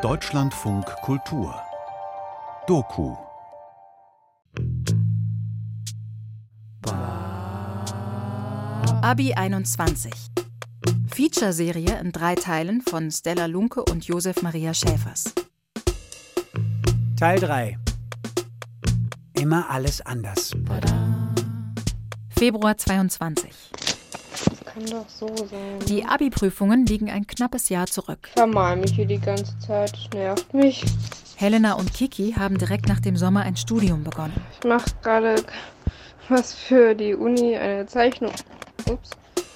Deutschlandfunk Kultur. Doku. Abi 21 Feature-Serie in drei Teilen von Stella Lunke und Josef Maria Schäfers. Teil 3 Immer alles anders. Februar 22 Kann doch so sein. Die Abi-Prüfungen liegen ein knappes Jahr zurück. Ich vermal mich hier die ganze Zeit. Das nervt mich. Helena und Kiki haben direkt nach dem Sommer ein Studium begonnen. Ich mache gerade was für die Uni, eine Zeichnung. Ups.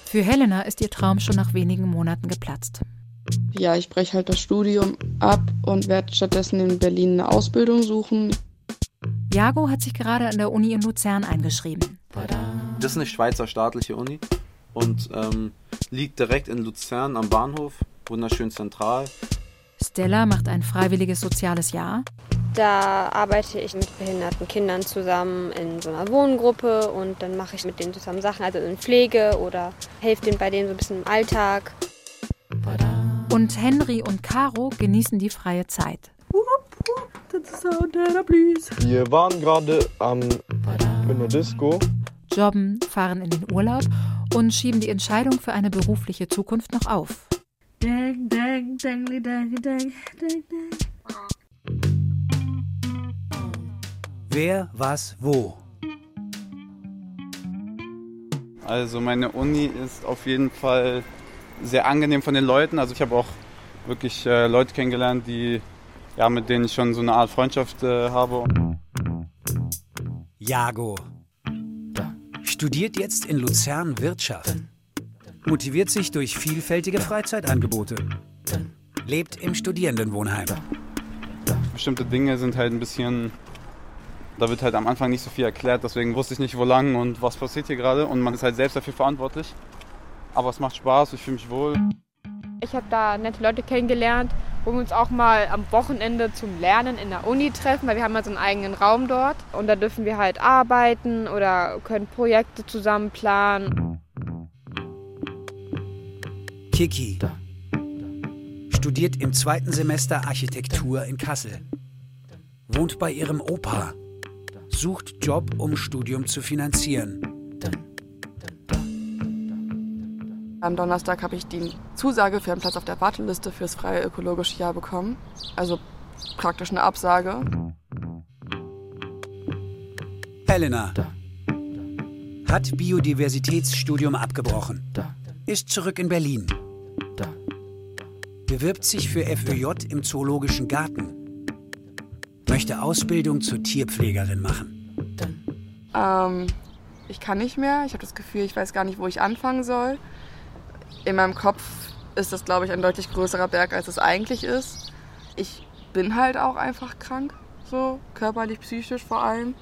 Für Helena ist ihr Traum schon nach wenigen Monaten geplatzt. Ja, ich breche halt das Studium ab und werde stattdessen in Berlin eine Ausbildung suchen. Jago hat sich gerade an der Uni in Luzern eingeschrieben. Das ist eine Schweizer staatliche Uni und ähm, liegt direkt in Luzern am Bahnhof, wunderschön zentral. Stella macht ein freiwilliges soziales Jahr. Da arbeite ich mit behinderten Kindern zusammen in so einer Wohngruppe und dann mache ich mit denen zusammen Sachen, also in Pflege oder helfe denen bei denen so ein bisschen im Alltag. Und Henry und Caro genießen die freie Zeit. Wir waren gerade am in einer Disco. Jobben, fahren in den Urlaub und schieben die Entscheidung für eine berufliche Zukunft noch auf. Wer, was, wo. Also meine Uni ist auf jeden Fall sehr angenehm von den Leuten. Also ich habe auch wirklich äh, Leute kennengelernt, die ja mit denen ich schon so eine Art Freundschaft äh, habe. Jago. Studiert jetzt in Luzern Wirtschaft. Motiviert sich durch vielfältige Freizeitangebote. Lebt im Studierendenwohnheim. Bestimmte Dinge sind halt ein bisschen, da wird halt am Anfang nicht so viel erklärt, deswegen wusste ich nicht, wo lang und was passiert hier gerade und man ist halt selbst dafür verantwortlich. Aber es macht Spaß, ich fühle mich wohl. Ich habe da nette Leute kennengelernt, wo wir uns auch mal am Wochenende zum Lernen in der Uni treffen, weil wir haben halt so einen eigenen Raum dort. Und da dürfen wir halt arbeiten oder können Projekte zusammen planen. Kiki. Studiert im zweiten Semester Architektur in Kassel. Wohnt bei ihrem Opa. Sucht Job, um Studium zu finanzieren. Am Donnerstag habe ich die Zusage für einen Platz auf der Warteliste fürs freie ökologische Jahr bekommen. Also praktisch eine Absage. Helena. Hat Biodiversitätsstudium abgebrochen. Ist zurück in Berlin. Bewirbt sich für FÖJ im Zoologischen Garten. Möchte Ausbildung zur Tierpflegerin machen. Ähm, ich kann nicht mehr. Ich habe das Gefühl, ich weiß gar nicht, wo ich anfangen soll. In meinem Kopf ist das, glaube ich, ein deutlich größerer Berg, als es eigentlich ist. Ich bin halt auch einfach krank, so körperlich, psychisch vor allem.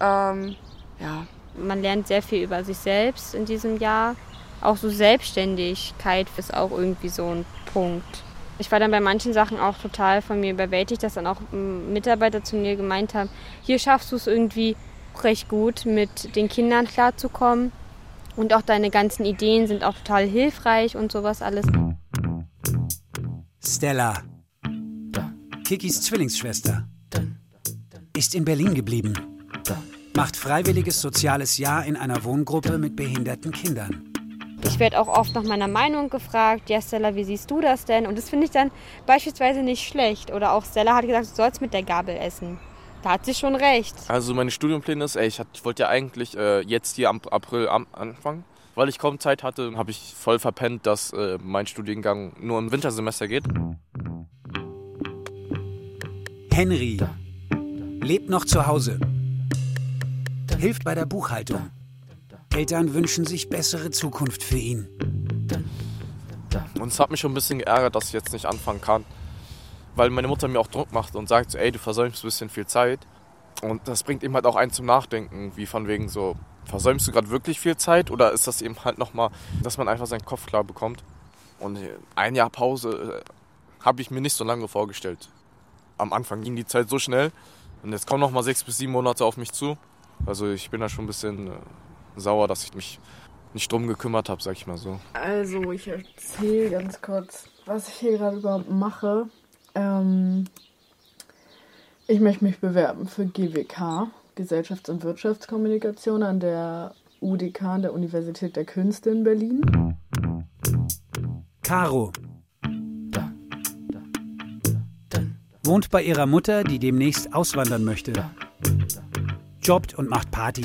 Ähm, ja, Man lernt sehr viel über sich selbst in diesem Jahr. Auch so Selbstständigkeit ist auch irgendwie so ein Punkt. Ich war dann bei manchen Sachen auch total von mir überwältigt, dass dann auch Mitarbeiter zu mir gemeint haben, hier schaffst du es irgendwie recht gut, mit den Kindern klarzukommen. Und auch deine ganzen Ideen sind auch total hilfreich und sowas alles. Stella. Kikis Zwillingsschwester. Ist in Berlin geblieben. Macht freiwilliges soziales Jahr in einer Wohngruppe mit behinderten Kindern. Ich werde auch oft nach meiner Meinung gefragt, ja Stella, wie siehst du das denn? Und das finde ich dann beispielsweise nicht schlecht. Oder auch Stella hat gesagt, du sollst mit der Gabel essen. Da hat sie schon recht. Also meine Studienpläne ist, ey, ich, hat- ich wollte ja eigentlich äh, jetzt hier am April am, anfangen. Weil ich kaum Zeit hatte, habe ich voll verpennt, dass äh, mein Studiengang nur im Wintersemester geht. Henry. Lebt noch zu Hause. Hilft bei der Buchhaltung. Eltern wünschen sich bessere Zukunft für ihn. Und es hat mich schon ein bisschen geärgert, dass ich jetzt nicht anfangen kann. Weil meine Mutter mir auch Druck macht und sagt, so, ey, du versäumst ein bisschen viel Zeit. Und das bringt eben halt auch einen zum Nachdenken, wie von wegen so, versäumst du gerade wirklich viel Zeit oder ist das eben halt nochmal, dass man einfach seinen Kopf klar bekommt. Und äh, ein Jahr Pause äh, habe ich mir nicht so lange vorgestellt. Am Anfang ging die Zeit so schnell und jetzt kommen nochmal sechs bis sieben Monate auf mich zu. Also ich bin da schon ein bisschen äh, sauer, dass ich mich nicht drum gekümmert habe, sag ich mal so. Also, ich erzähle ganz kurz, was ich hier gerade überhaupt mache. Ähm, ich möchte mich bewerben für GWK, Gesellschafts- und Wirtschaftskommunikation an der UDK, an der Universität der Künste in Berlin. Caro. Wohnt bei ihrer Mutter, die demnächst auswandern möchte. Jobbt und macht Party.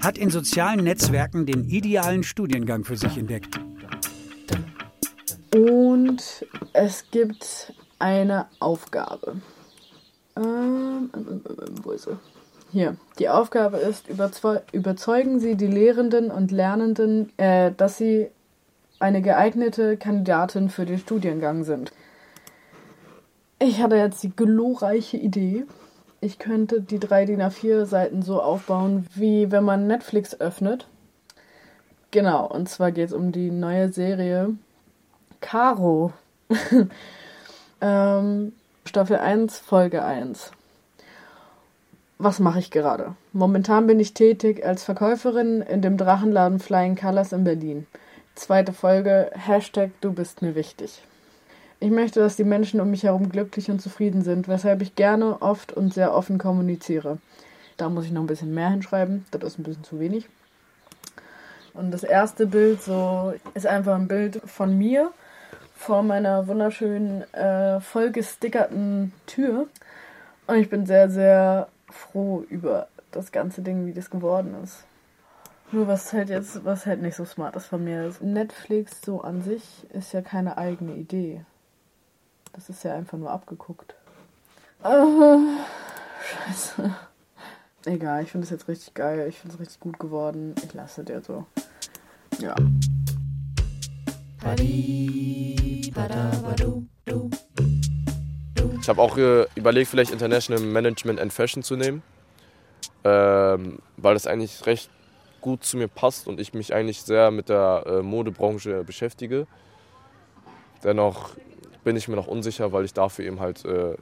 Hat in sozialen Netzwerken den idealen Studiengang für sich entdeckt. Und es gibt eine Aufgabe. Ähm, ähm, ähm, wo ist sie? Hier. Die Aufgabe ist, überzeugen Sie die Lehrenden und Lernenden, äh, dass sie eine geeignete Kandidatin für den Studiengang sind. Ich hatte jetzt die glorreiche Idee, ich könnte die drei DIN A4 Seiten so aufbauen, wie wenn man Netflix öffnet. Genau, und zwar geht es um die neue Serie Caro. ähm, Staffel 1, Folge 1. Was mache ich gerade? Momentan bin ich tätig als Verkäuferin in dem Drachenladen Flying Colors in Berlin. Zweite Folge, Hashtag Du bist mir wichtig. Ich möchte, dass die Menschen um mich herum glücklich und zufrieden sind, weshalb ich gerne, oft und sehr offen kommuniziere. Da muss ich noch ein bisschen mehr hinschreiben, das ist ein bisschen zu wenig. Und das erste Bild so ist einfach ein Bild von mir vor meiner wunderschönen, äh, vollgestickerten Tür. Und ich bin sehr, sehr froh über das ganze Ding, wie das geworden ist. Nur was halt jetzt, was halt nicht so smart ist von mir ist. Netflix so an sich ist ja keine eigene Idee. Das ist ja einfach nur abgeguckt. Uh, scheiße. Egal, ich finde es jetzt richtig geil. Ich finde es richtig gut geworden. Ich lasse dir so. Ja. Ich habe auch äh, überlegt, vielleicht International Management and Fashion zu nehmen, ähm, weil das eigentlich recht gut zu mir passt und ich mich eigentlich sehr mit der äh, Modebranche beschäftige. Dennoch bin ich mir noch unsicher, weil ich dafür eben halt äh,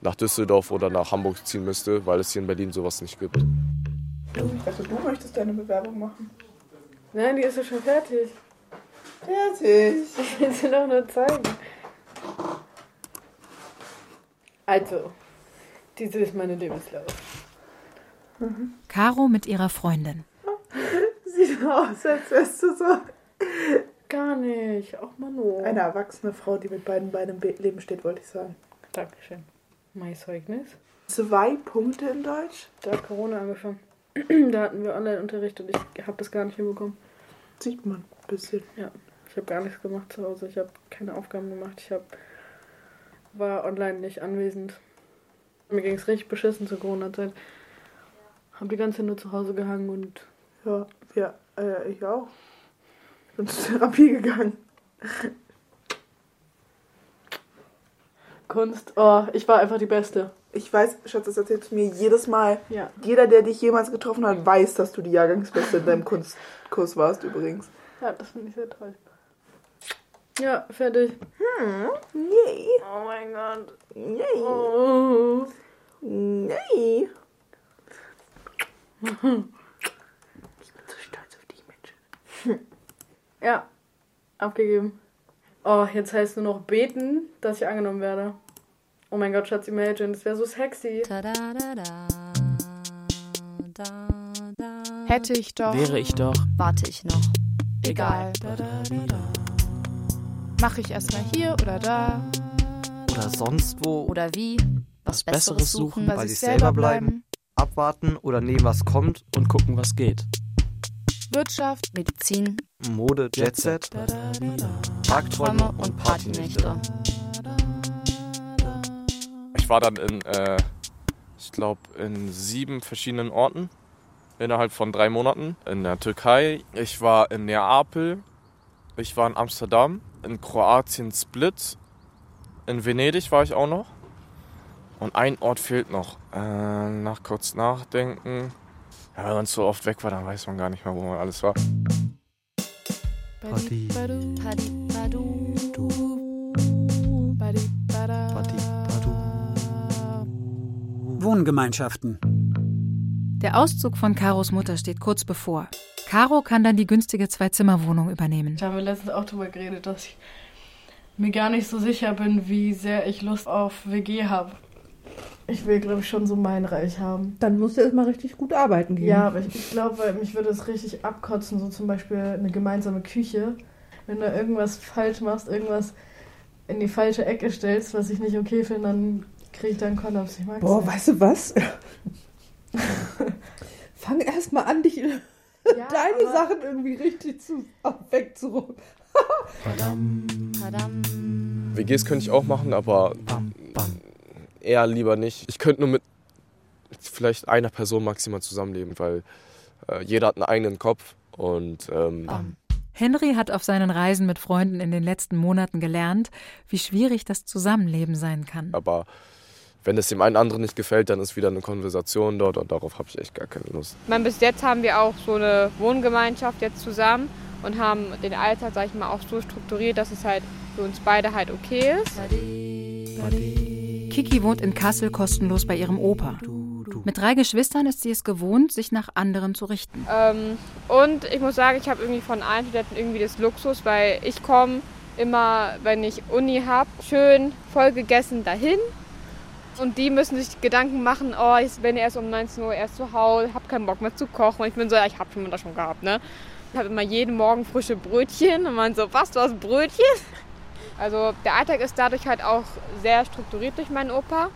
nach Düsseldorf oder nach Hamburg ziehen müsste, weil es hier in Berlin sowas nicht gibt. Also du möchtest deine Bewerbung machen? Nein, die ist ja schon fertig. Fertig. Ich will sie doch nur zeigen. Also, diese ist meine Lebenslauf. Mhm. Caro mit ihrer Freundin. Sieht aus, als wärst du so Gar nicht. Auch Manu. Eine erwachsene Frau, die mit beiden Beinen im Leben steht, wollte ich sagen. Dankeschön. Mein Zeugnis. Zwei Punkte in Deutsch? Da hat Corona angefangen. da hatten wir Online-Unterricht und ich habe das gar nicht hinbekommen. Sieht man ein bisschen. Ja. Ich habe gar nichts gemacht zu Hause. Ich habe keine Aufgaben gemacht. Ich hab, war online nicht anwesend. Mir ging es richtig beschissen zur Corona-Zeit. Hab die ganze Zeit nur zu Hause gehangen und. Ja, ja äh, ich auch bin zur Therapie gegangen. Kunst, oh, ich war einfach die Beste. Ich weiß, Schatz, das erzählst du mir jedes Mal. Ja. Jeder, der dich jemals getroffen hat, weiß, dass du die Jahrgangsbeste in deinem Kunstkurs warst übrigens. Ja, das finde ich sehr toll. Ja, fertig. Hm, yay. Oh mein Gott. Yay. Oh. Yay. Ich bin so stolz auf dich, Mensch. Ja, abgegeben. Oh, jetzt heißt nur noch beten, dass ich angenommen werde. Oh mein Gott, Schatz, imagine, das wäre so sexy. Hätte ich doch. Wäre ich doch. Warte ich noch. Egal. Mache ich erstmal hier oder da. Oder sonst wo. Oder wie. Was, was Besseres suchen. Bei, sich selber bleiben. Abwarten oder nehmen, was kommt und gucken, was geht. Wirtschaft, Medizin, Mode, Jetset, Tagträume und Partynächte. Ich war dann in, äh, ich glaube, in sieben verschiedenen Orten innerhalb von drei Monaten. In der Türkei, ich war in Neapel, ich war in Amsterdam, in Kroatien Split, in Venedig war ich auch noch. Und ein Ort fehlt noch. Äh, nach kurz nachdenken. Ja, wenn man so oft weg war, dann weiß man gar nicht mehr, wo man alles war. Party. Wohngemeinschaften. Der Auszug von Karos Mutter steht kurz bevor. Caro kann dann die günstige Zwei-Zimmer-Wohnung übernehmen. Da haben wir letztens auch drüber geredet, dass ich mir gar nicht so sicher bin, wie sehr ich Lust auf WG habe. Ich will, glaube ich, schon so mein Reich haben. Dann musst du erstmal richtig gut arbeiten gehen. Ja, aber ich, ich glaube, mich würde es richtig abkotzen, so zum Beispiel eine gemeinsame Küche. Wenn du irgendwas falsch machst, irgendwas in die falsche Ecke stellst, was ich nicht okay finde, dann kriege ich da einen Kollaps. Ich mag's Boah, nicht. weißt du was? Fang erstmal an, dich deine aber- Sachen irgendwie richtig zu, wegzuräumen. WGs könnte ich auch machen, aber eher lieber nicht. Ich könnte nur mit vielleicht einer Person maximal zusammenleben, weil äh, jeder hat einen eigenen Kopf und ähm, Henry hat auf seinen Reisen mit Freunden in den letzten Monaten gelernt, wie schwierig das Zusammenleben sein kann. aber wenn es dem einen anderen nicht gefällt, dann ist wieder eine Konversation dort und darauf habe ich echt gar keine Lust. Ich meine, bis jetzt haben wir auch so eine Wohngemeinschaft jetzt zusammen und haben den Alltag, sag ich mal, auch so strukturiert, dass es halt für uns beide halt okay ist. Kiki wohnt in Kassel kostenlos bei ihrem Opa. Mit drei Geschwistern ist sie es gewohnt, sich nach anderen zu richten. Ähm, und ich muss sagen, ich habe irgendwie von allen Studenten irgendwie das Luxus, weil ich komme immer, wenn ich Uni habe, schön voll gegessen dahin. Und die müssen sich Gedanken machen, oh, ich bin erst um 19 Uhr erst zu Hause, habe keinen Bock mehr zu kochen. Und ich bin so, ja, ich habe schon das schon gehabt, ne? Ich habe immer jeden Morgen frische Brötchen und man so, was, du hast Brötchen? Also der Alltag ist dadurch halt auch sehr strukturiert durch meinen Opa.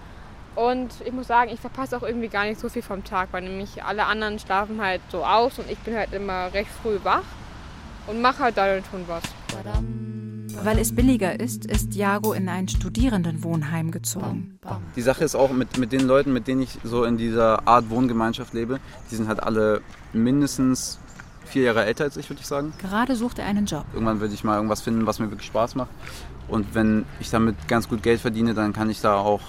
Und ich muss sagen, ich verpasse auch irgendwie gar nicht so viel vom Tag, weil nämlich alle anderen schlafen halt so aus und ich bin halt immer recht früh wach und mache halt dann schon was. Weil es billiger ist, ist Jago in ein Studierendenwohnheim gezogen. Die Sache ist auch mit, mit den Leuten, mit denen ich so in dieser Art Wohngemeinschaft lebe, die sind halt alle mindestens vier Jahre älter als ich, würde ich sagen. Gerade sucht er einen Job. Irgendwann würde ich mal irgendwas finden, was mir wirklich Spaß macht. Und wenn ich damit ganz gut Geld verdiene, dann kann ich da auch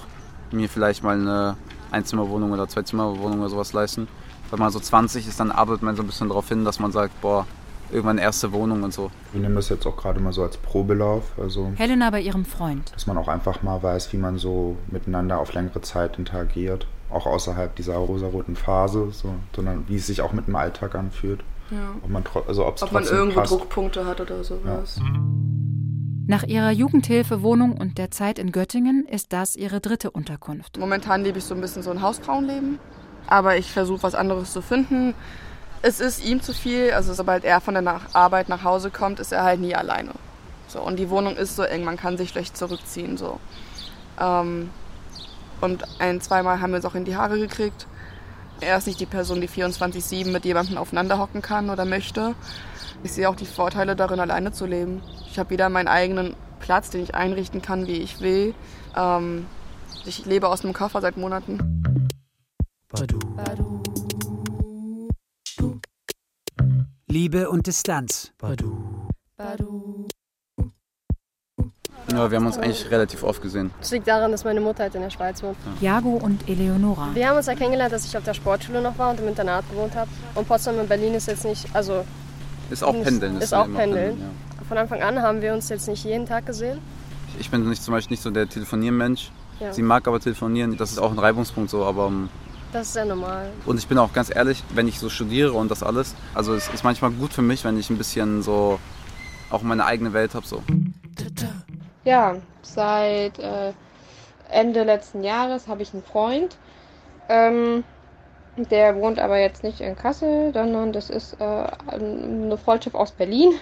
mir vielleicht mal eine Einzimmerwohnung oder Zweizimmerwohnung oder sowas leisten. Wenn man so 20 ist, dann arbeitet man so ein bisschen darauf hin, dass man sagt, boah, irgendwann erste Wohnung und so. Wir nehmen das jetzt auch gerade mal so als Probelauf, also Helena bei ihrem Freund. dass man auch einfach mal weiß, wie man so miteinander auf längere Zeit interagiert, auch außerhalb dieser rosaroten Phase, so, sondern wie es sich auch mit dem Alltag anfühlt. Ja. Ob man, tro- also Ob man irgendwo passt. Druckpunkte hat oder sowas. Nach ihrer Jugendhilfewohnung und der Zeit in Göttingen ist das ihre dritte Unterkunft. Momentan lebe ich so ein bisschen so ein Hausfrauenleben. Aber ich versuche was anderes zu finden. Es ist ihm zu viel. Also sobald er von der nach Arbeit nach Hause kommt, ist er halt nie alleine. So, und die Wohnung ist so eng, man kann sich schlecht zurückziehen. So. Ähm, und ein, zweimal haben wir uns auch in die Haare gekriegt. Er ist nicht die Person, die 24-7 mit jemandem aufeinander hocken kann oder möchte. Ich sehe auch die Vorteile darin, alleine zu leben. Ich habe wieder meinen eigenen Platz, den ich einrichten kann, wie ich will. Ähm, ich lebe aus einem Koffer seit Monaten. Liebe und Distanz. Ja, wir haben uns eigentlich relativ oft gesehen. Das liegt daran, dass meine Mutter halt in der Schweiz wohnt. Jago und Eleonora. Wir haben uns ja kennengelernt, dass ich auf der Sportschule noch war und im Internat gewohnt habe. Und Potsdam und Berlin ist jetzt nicht, also Ist auch nicht- Pendeln. Ist ja auch immer Pendeln. ja. Von Anfang an haben wir uns jetzt nicht jeden Tag gesehen. Ich bin nicht, zum Beispiel nicht so der Telefoniermensch. Ja. Sie mag aber telefonieren, das ist auch ein Reibungspunkt so, aber ähm, Das ist sehr normal. und ich bin auch ganz ehrlich, wenn ich so studiere und das alles, also es ist manchmal gut für mich, wenn ich ein bisschen so auch meine eigene Welt habe so. Ja, seit äh, Ende letzten Jahres habe ich einen Freund. Ähm, der wohnt aber jetzt nicht in Kassel, sondern das ist äh, eine Freundschaft aus Berlin.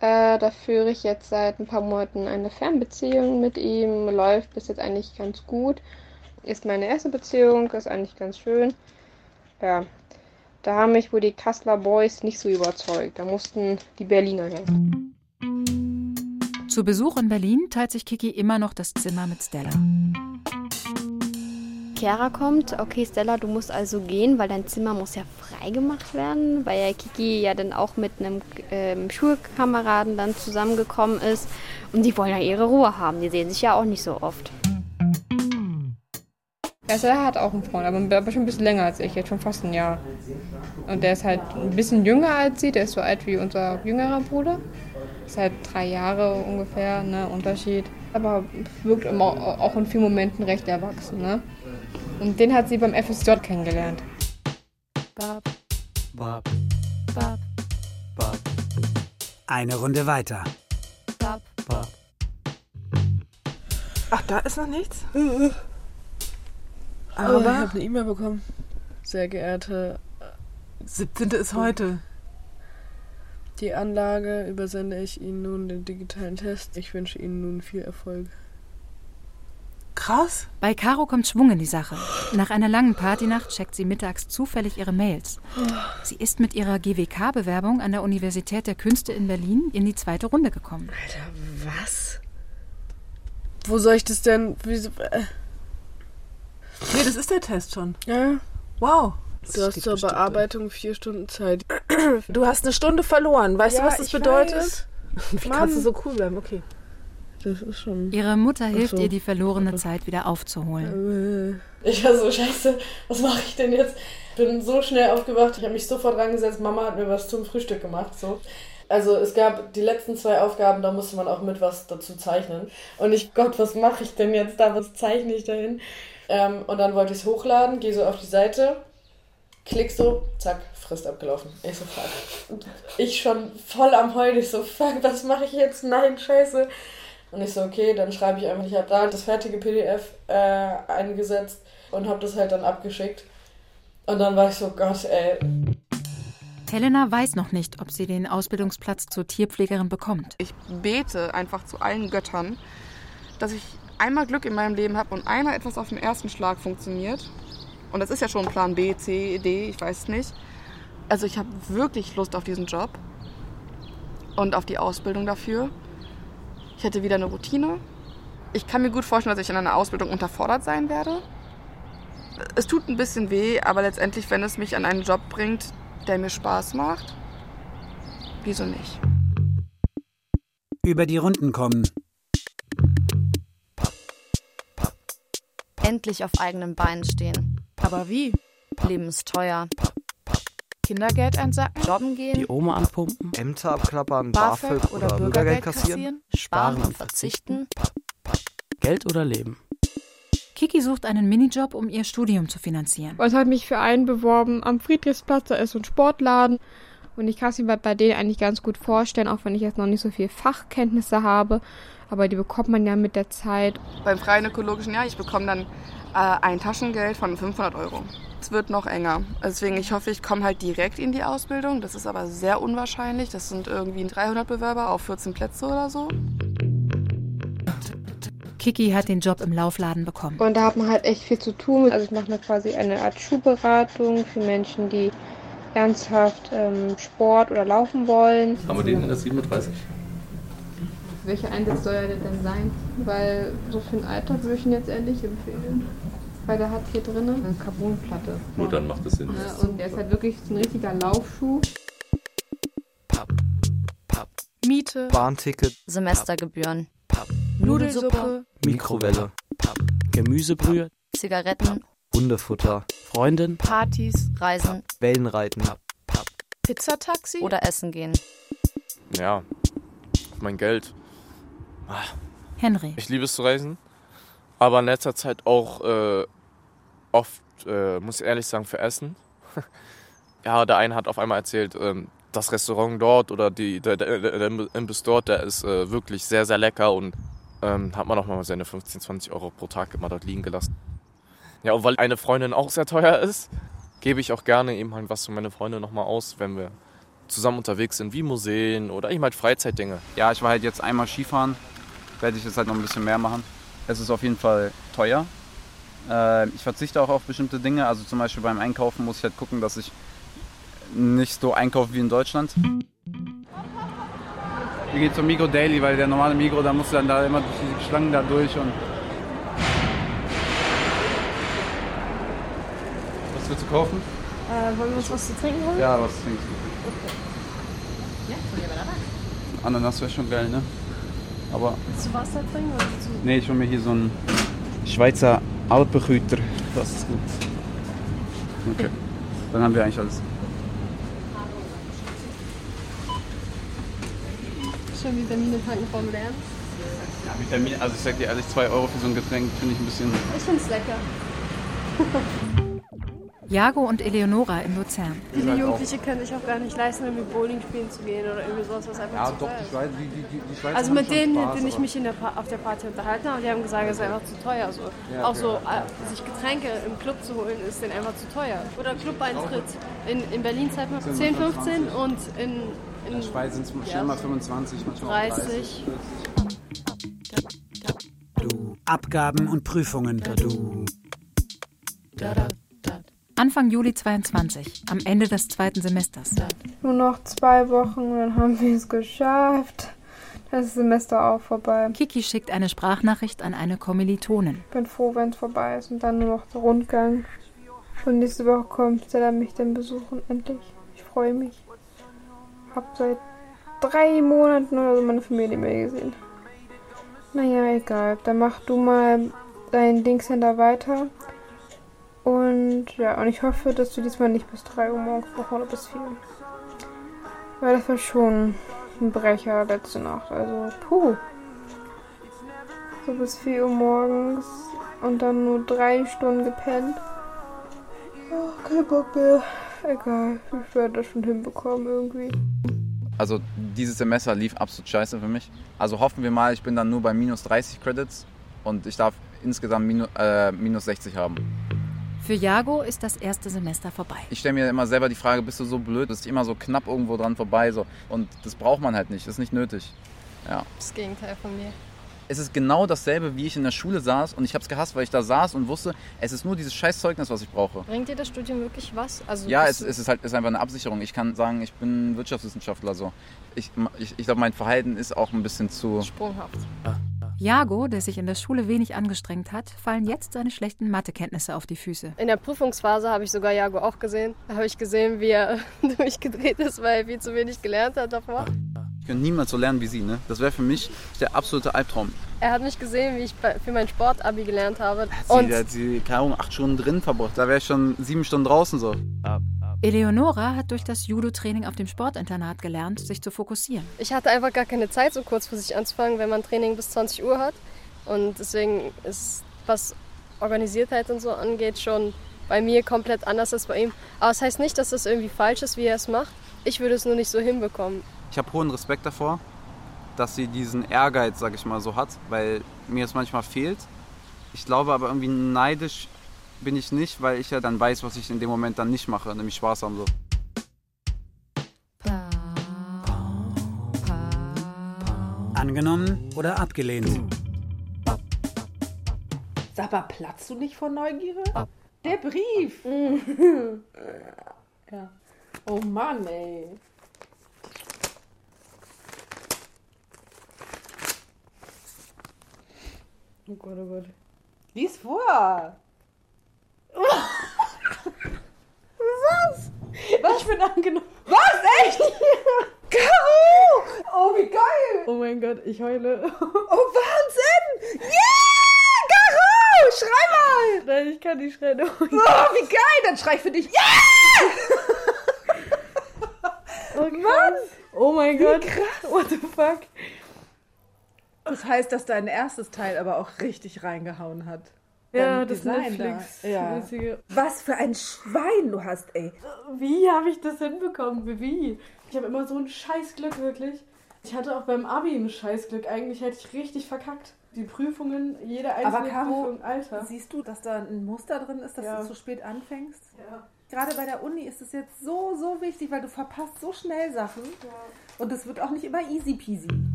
Äh, da führe ich jetzt seit ein paar Monaten eine Fernbeziehung mit ihm. Läuft bis jetzt eigentlich ganz gut. Ist meine erste Beziehung, ist eigentlich ganz schön. Ja, da haben mich wohl die Kasseler Boys nicht so überzeugt. Da mussten die Berliner her. Zu Besuch in Berlin teilt sich Kiki immer noch das Zimmer mit Stella. Chiara kommt, okay Stella, du musst also gehen, weil dein Zimmer muss ja freigemacht werden, weil ja Kiki ja dann auch mit einem ähm, Schulkameraden dann zusammengekommen ist und die wollen ja ihre Ruhe haben, die sehen sich ja auch nicht so oft. Ja, Stella hat auch einen Freund, aber schon ein bisschen länger als ich, jetzt schon fast ein Jahr. Und der ist halt ein bisschen jünger als sie, der ist so alt wie unser jüngerer Bruder. Ist halt drei Jahre ungefähr, ne, Unterschied. Aber wirkt immer auch in vielen Momenten recht erwachsen, ne. Und den hat sie beim FSJ kennengelernt. Eine Runde weiter. Ach, da ist noch nichts? Aber ich habe eine E-Mail bekommen. Sehr geehrte 17. ist heute. Die Anlage übersende ich Ihnen nun den digitalen Test. Ich wünsche Ihnen nun viel Erfolg. Krass. Bei Caro kommt Schwung in die Sache. Nach einer langen Partynacht checkt sie mittags zufällig ihre Mails. Sie ist mit ihrer GWK-Bewerbung an der Universität der Künste in Berlin in die zweite Runde gekommen. Alter, was? Wo soll ich das denn? Wieso, äh? Nee, das ist der Test schon. Ja. Wow. Du hast zur Bearbeitung vier Stunden Zeit. Du hast eine Stunde verloren. Weißt Ja, du, was das bedeutet? weiß. Wie Mann. kannst du so cool bleiben? Okay. Das ist schon. Ihre Mutter hilft so. ihr, die verlorene Zeit wieder aufzuholen. Ich war so scheiße. Was mache ich denn jetzt? Bin so schnell aufgewacht. Ich habe mich sofort rangesetzt. Mama hat mir was zum Frühstück gemacht. So. Also es gab die letzten zwei Aufgaben, da musste man auch mit was dazu zeichnen. Und ich, Gott, was mache ich denn jetzt da? Was zeichne ich dahin? Ähm, und dann wollte ich es hochladen, gehe so auf die Seite, klick so, zack, Frist abgelaufen. Ich so, fuck. Und ich schon voll am Heulen. Ich so, fuck, was mache ich jetzt? Nein, scheiße. Und ich so, okay, dann schreibe ich einfach, ich habe da das fertige PDF äh, eingesetzt und habe das halt dann abgeschickt. Und dann war ich so, Gott, ey. Helena weiß noch nicht, ob sie den Ausbildungsplatz zur Tierpflegerin bekommt. Ich bete einfach zu allen Göttern, dass ich einmal Glück in meinem Leben habe und einmal etwas auf den ersten Schlag funktioniert. Und das ist ja schon Plan B, C, D, ich weiß es nicht. Also ich habe wirklich Lust auf diesen Job und auf die Ausbildung dafür. Ich hätte wieder eine Routine. Ich kann mir gut vorstellen, dass ich in einer Ausbildung unterfordert sein werde. Es tut ein bisschen weh, aber letztendlich, wenn es mich an einen Job bringt, der mir Spaß macht, wieso nicht? Über die Runden kommen. Endlich auf eigenen Beinen stehen. Aber wie? Leben ist teuer. Kindergeld einsacken? Jobben gehen. Die Oma anpumpen, Ämter abklappern, BAföG BAföG oder, Bürgergeld kassieren, Sparen und verzichten. Geld oder Leben. Kiki sucht einen Minijob, um ihr Studium zu finanzieren. Und hat mich für einen beworben am Friedrichsplatz, da ist so ein Sportladen. Und ich kann es mir bei denen eigentlich ganz gut vorstellen, auch wenn ich jetzt noch nicht so viel Fachkenntnisse habe. Aber die bekommt man ja mit der Zeit. Beim freien ökologischen Jahr, ich bekomme dann äh, ein Taschengeld von 500 Euro. Es wird noch enger. Deswegen, ich hoffe, ich komme halt direkt in die Ausbildung. Das ist aber sehr unwahrscheinlich. Das sind irgendwie 300 Bewerber auf 14 Plätze oder so. Kiki hat den Job im Laufladen bekommen. Und da hat man halt echt viel zu tun. Also ich mache mir quasi eine Art Schuhberatung für Menschen, die ernsthaft ähm, Sport oder laufen wollen. Haben wir den in der 37? Welcher Einsatz soll er denn sein? Weil so für ein Alter würde ich ihn jetzt eher nicht empfehlen. Weil der hat hier drinnen eine Carbonplatte. Nur dann macht es Sinn. Ja, und der ist halt wirklich so ein richtiger Laufschuh. Miete. Bahnticket, Semestergebühren. Nudelsuppe. Mikrowelle, Gemüsebrühe, Zigaretten. Hundefutter, Freundin, Partys. Reisen. Wellenreiten, Pizzataxi? Oder essen gehen. Ja, auf mein Geld. Henry. Ich liebe es zu reisen, aber in letzter Zeit auch äh, oft, äh, muss ich ehrlich sagen, für Essen. ja, der eine hat auf einmal erzählt, ähm, das Restaurant dort oder die, der, der, der Imbiss dort, der ist äh, wirklich sehr, sehr lecker und ähm, hat man auch mal seine 15, 20 Euro pro Tag immer dort liegen gelassen. Ja, und weil eine Freundin auch sehr teuer ist, gebe ich auch gerne eben halt was für meine Freunde nochmal aus, wenn wir zusammen unterwegs sind, wie Museen oder eben halt Freizeitdinge. Ja, ich war halt jetzt einmal Skifahren, werde ich jetzt halt noch ein bisschen mehr machen. Es ist auf jeden Fall teuer. Äh, ich verzichte auch auf bestimmte Dinge, also zum Beispiel beim Einkaufen muss ich halt gucken, dass ich nicht so einkaufe wie in Deutschland. Wir gehen zum Migro Daily, weil der normale Migro, da musst du dann da immer durch diese Schlangen da durch und. Was willst du kaufen? Äh, wollen wir uns was zu trinken holen? Ja, was trinkst du? Ja, von dir bei der Ananas wäre schon geil, ne? Aber. Willst du Wasser trinken oder du... Nee, ich hol mir hier so einen Schweizer Alpenkräuter. Das ist gut. Okay. Dann haben wir eigentlich alles. Schon Vitamine tanken vom Lernen? Ja, Vitamine, also ich sag dir ehrlich, 2 Euro für so ein Getränk finde ich ein bisschen. Ich find's lecker. Jago und Eleonora in Luzern. Viele Jugendliche können sich auch gar nicht leisten, irgendwie Bowling spielen zu gehen oder irgendwie sowas, was einfach Ja, zu doch, teuer die ist. Schweiz, die, die, die, die Schweizer Also mit denen, Spaß, mit denen ich mich in der auf der Party unterhalten habe, die haben gesagt, es ist einfach zu teuer. So. Ja, auch okay. so, äh, sich Getränke im Club zu holen, ist denen einfach zu teuer. Oder Club-Eintritt. In, in Berlin zahlt man 10, 15 und in, in, In der Schweiz sind es ja, schon mal 25, manchmal auch 30. 40. Abgaben und Prüfungen. Anfang Juli 22, am Ende des zweiten Semesters. Nur noch zwei Wochen, dann haben wir es geschafft. Das Semester auch vorbei. Kiki schickt eine Sprachnachricht an eine Kommilitonin. Bin froh, wenn es vorbei ist und dann nur noch der Rundgang. Und nächste Woche kommt er mich dann besuchen, endlich. Ich freue mich. Hab seit drei Monaten oder so meine Familie mehr gesehen. Naja, egal. Dann mach du mal dein Dingcenter weiter. Und ja, und ich hoffe, dass du diesmal nicht bis 3 Uhr morgens wach oder bis 4. Weil das war schon ein Brecher letzte Nacht. Also, puh. So bis 4 Uhr morgens und dann nur drei Stunden gepennt. Oh, kein Bock mehr. Egal, ich werde das schon hinbekommen irgendwie. Also dieses Semester lief absolut scheiße für mich. Also hoffen wir mal, ich bin dann nur bei minus 30 Credits und ich darf insgesamt minus, äh, minus 60 haben. Für Jago ist das erste Semester vorbei. Ich stelle mir immer selber die Frage, bist du so blöd, dass ich immer so knapp irgendwo dran vorbei so und das braucht man halt nicht, das ist nicht nötig. Ja. Das Gegenteil von mir. Es ist genau dasselbe, wie ich in der Schule saß und ich habe es gehasst, weil ich da saß und wusste, es ist nur dieses scheiß Zeugnis, was ich brauche. Bringt dir das Studium wirklich was? Also Ja, bist es, du- es ist halt ist einfach eine Absicherung. Ich kann sagen, ich bin Wirtschaftswissenschaftler so. Ich, ich, ich glaube, mein Verhalten ist auch ein bisschen zu sprunghaft. Jago, der sich in der Schule wenig angestrengt hat, fallen jetzt seine schlechten Mathekenntnisse auf die Füße. In der Prüfungsphase habe ich sogar Jago auch gesehen. Da habe ich gesehen, wie er durchgedreht ist, weil er viel zu wenig gelernt hat davor. Ich könnte niemals so lernen wie sie, ne? Das wäre für mich der absolute Albtraum. Er hat mich gesehen, wie ich für mein Sportabi gelernt habe. Sie, Und der hat sie, keine Ahnung, acht Stunden drin verbracht. Da wäre ich schon sieben Stunden draußen so. Eleonora hat durch das Judo-Training auf dem Sportinternat gelernt, sich zu fokussieren. ich hatte einfach gar keine Zeit, so kurzfristig anzufangen, wenn man Training bis 20 Uhr hat. Und deswegen ist, was Organisiertheit und so angeht, schon bei mir komplett anders als bei ihm. Aber es das heißt nicht, dass das irgendwie falsch ist, wie er es macht. Ich würde es nur nicht so hinbekommen. Ich habe hohen Respekt davor, dass sie diesen Ehrgeiz, sag ich mal, so hat, weil mir es manchmal fehlt. Ich glaube aber irgendwie neidisch bin ich nicht, weil ich ja dann weiß, was ich in dem Moment dann nicht mache, nämlich Spaß haben so. Angenommen oder abgelehnt? Sag mal, platzt du nicht vor Neugierde? Der Brief. ja. Oh Mann, ey. Oh Gott, oh Gott. Lies vor. Was? Was? Ich bin angenommen. Was? Echt? K.O. Oh, wie geil. Oh mein Gott, ich heule. Oh, Wahnsinn. Yeah! Caro! Schrei mal! Nein, ich kann nicht schreien. Oh, wie geil! Dann schrei ich für dich. Yeah! oh Mann! Oh mein Wie Gott. krass. What the fuck? Das heißt, dass dein erstes Teil aber auch richtig reingehauen hat. Ja, das Design da. Netflix. Ja. Was für ein Schwein du hast, ey. Wie habe ich das hinbekommen? Wie? Ich habe immer so ein Scheißglück, wirklich. Ich hatte auch beim Abi ein Scheißglück. Eigentlich hätte ich richtig verkackt. Die Prüfungen, jede einzelne Aber Caro, Prüfung, Alter. siehst du, dass da ein Muster drin ist, dass Ja. du zu spät anfängst? Ja. Gerade bei der Uni ist es jetzt so, so wichtig, weil du verpasst so schnell Sachen. Und es wird auch nicht immer easy peasy.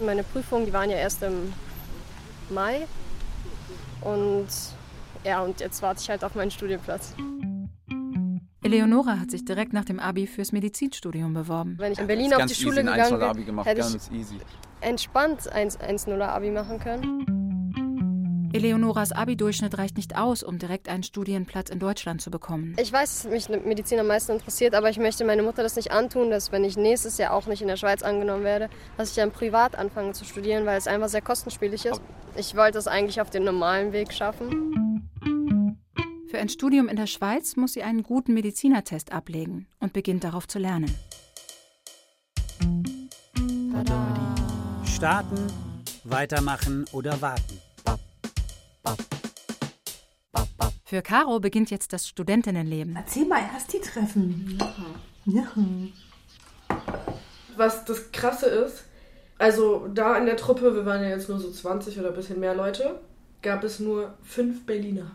Meine Prüfungen, die waren ja erst im Mai. Und ja, und jetzt warte ich halt auf meinen Studienplatz. Eleonora hat sich direkt nach dem Abi fürs Medizinstudium beworben. Wenn ich in Berlin auf die Schule gegangen 1-0 Abi wäre, gemacht, hätte ganz ich easy. entspannt 1-0er Abi machen können. Eleonoras Abi-Durchschnitt reicht nicht aus, um direkt einen Studienplatz in Deutschland zu bekommen. Ich weiß, dass mich Medizin am meisten interessiert, aber ich möchte meiner Mutter das nicht antun, dass wenn ich nächstes Jahr auch nicht in der Schweiz angenommen werde, dass ich dann privat anfange zu studieren, weil es einfach sehr kostenspielig ist. Ich wollte es eigentlich auf den normalen Weg schaffen. Für ein Studium in der Schweiz muss sie einen guten Medizinertest ablegen und beginnt darauf zu lernen. Starten, weitermachen oder warten? Für Caro beginnt jetzt das Studentinnenleben. Erzähl mal erst die Treffen. Ja. Was das Krasse ist, also da in der Truppe, wir waren ja jetzt nur so 20 oder ein bisschen mehr Leute, gab es nur fünf Berliner.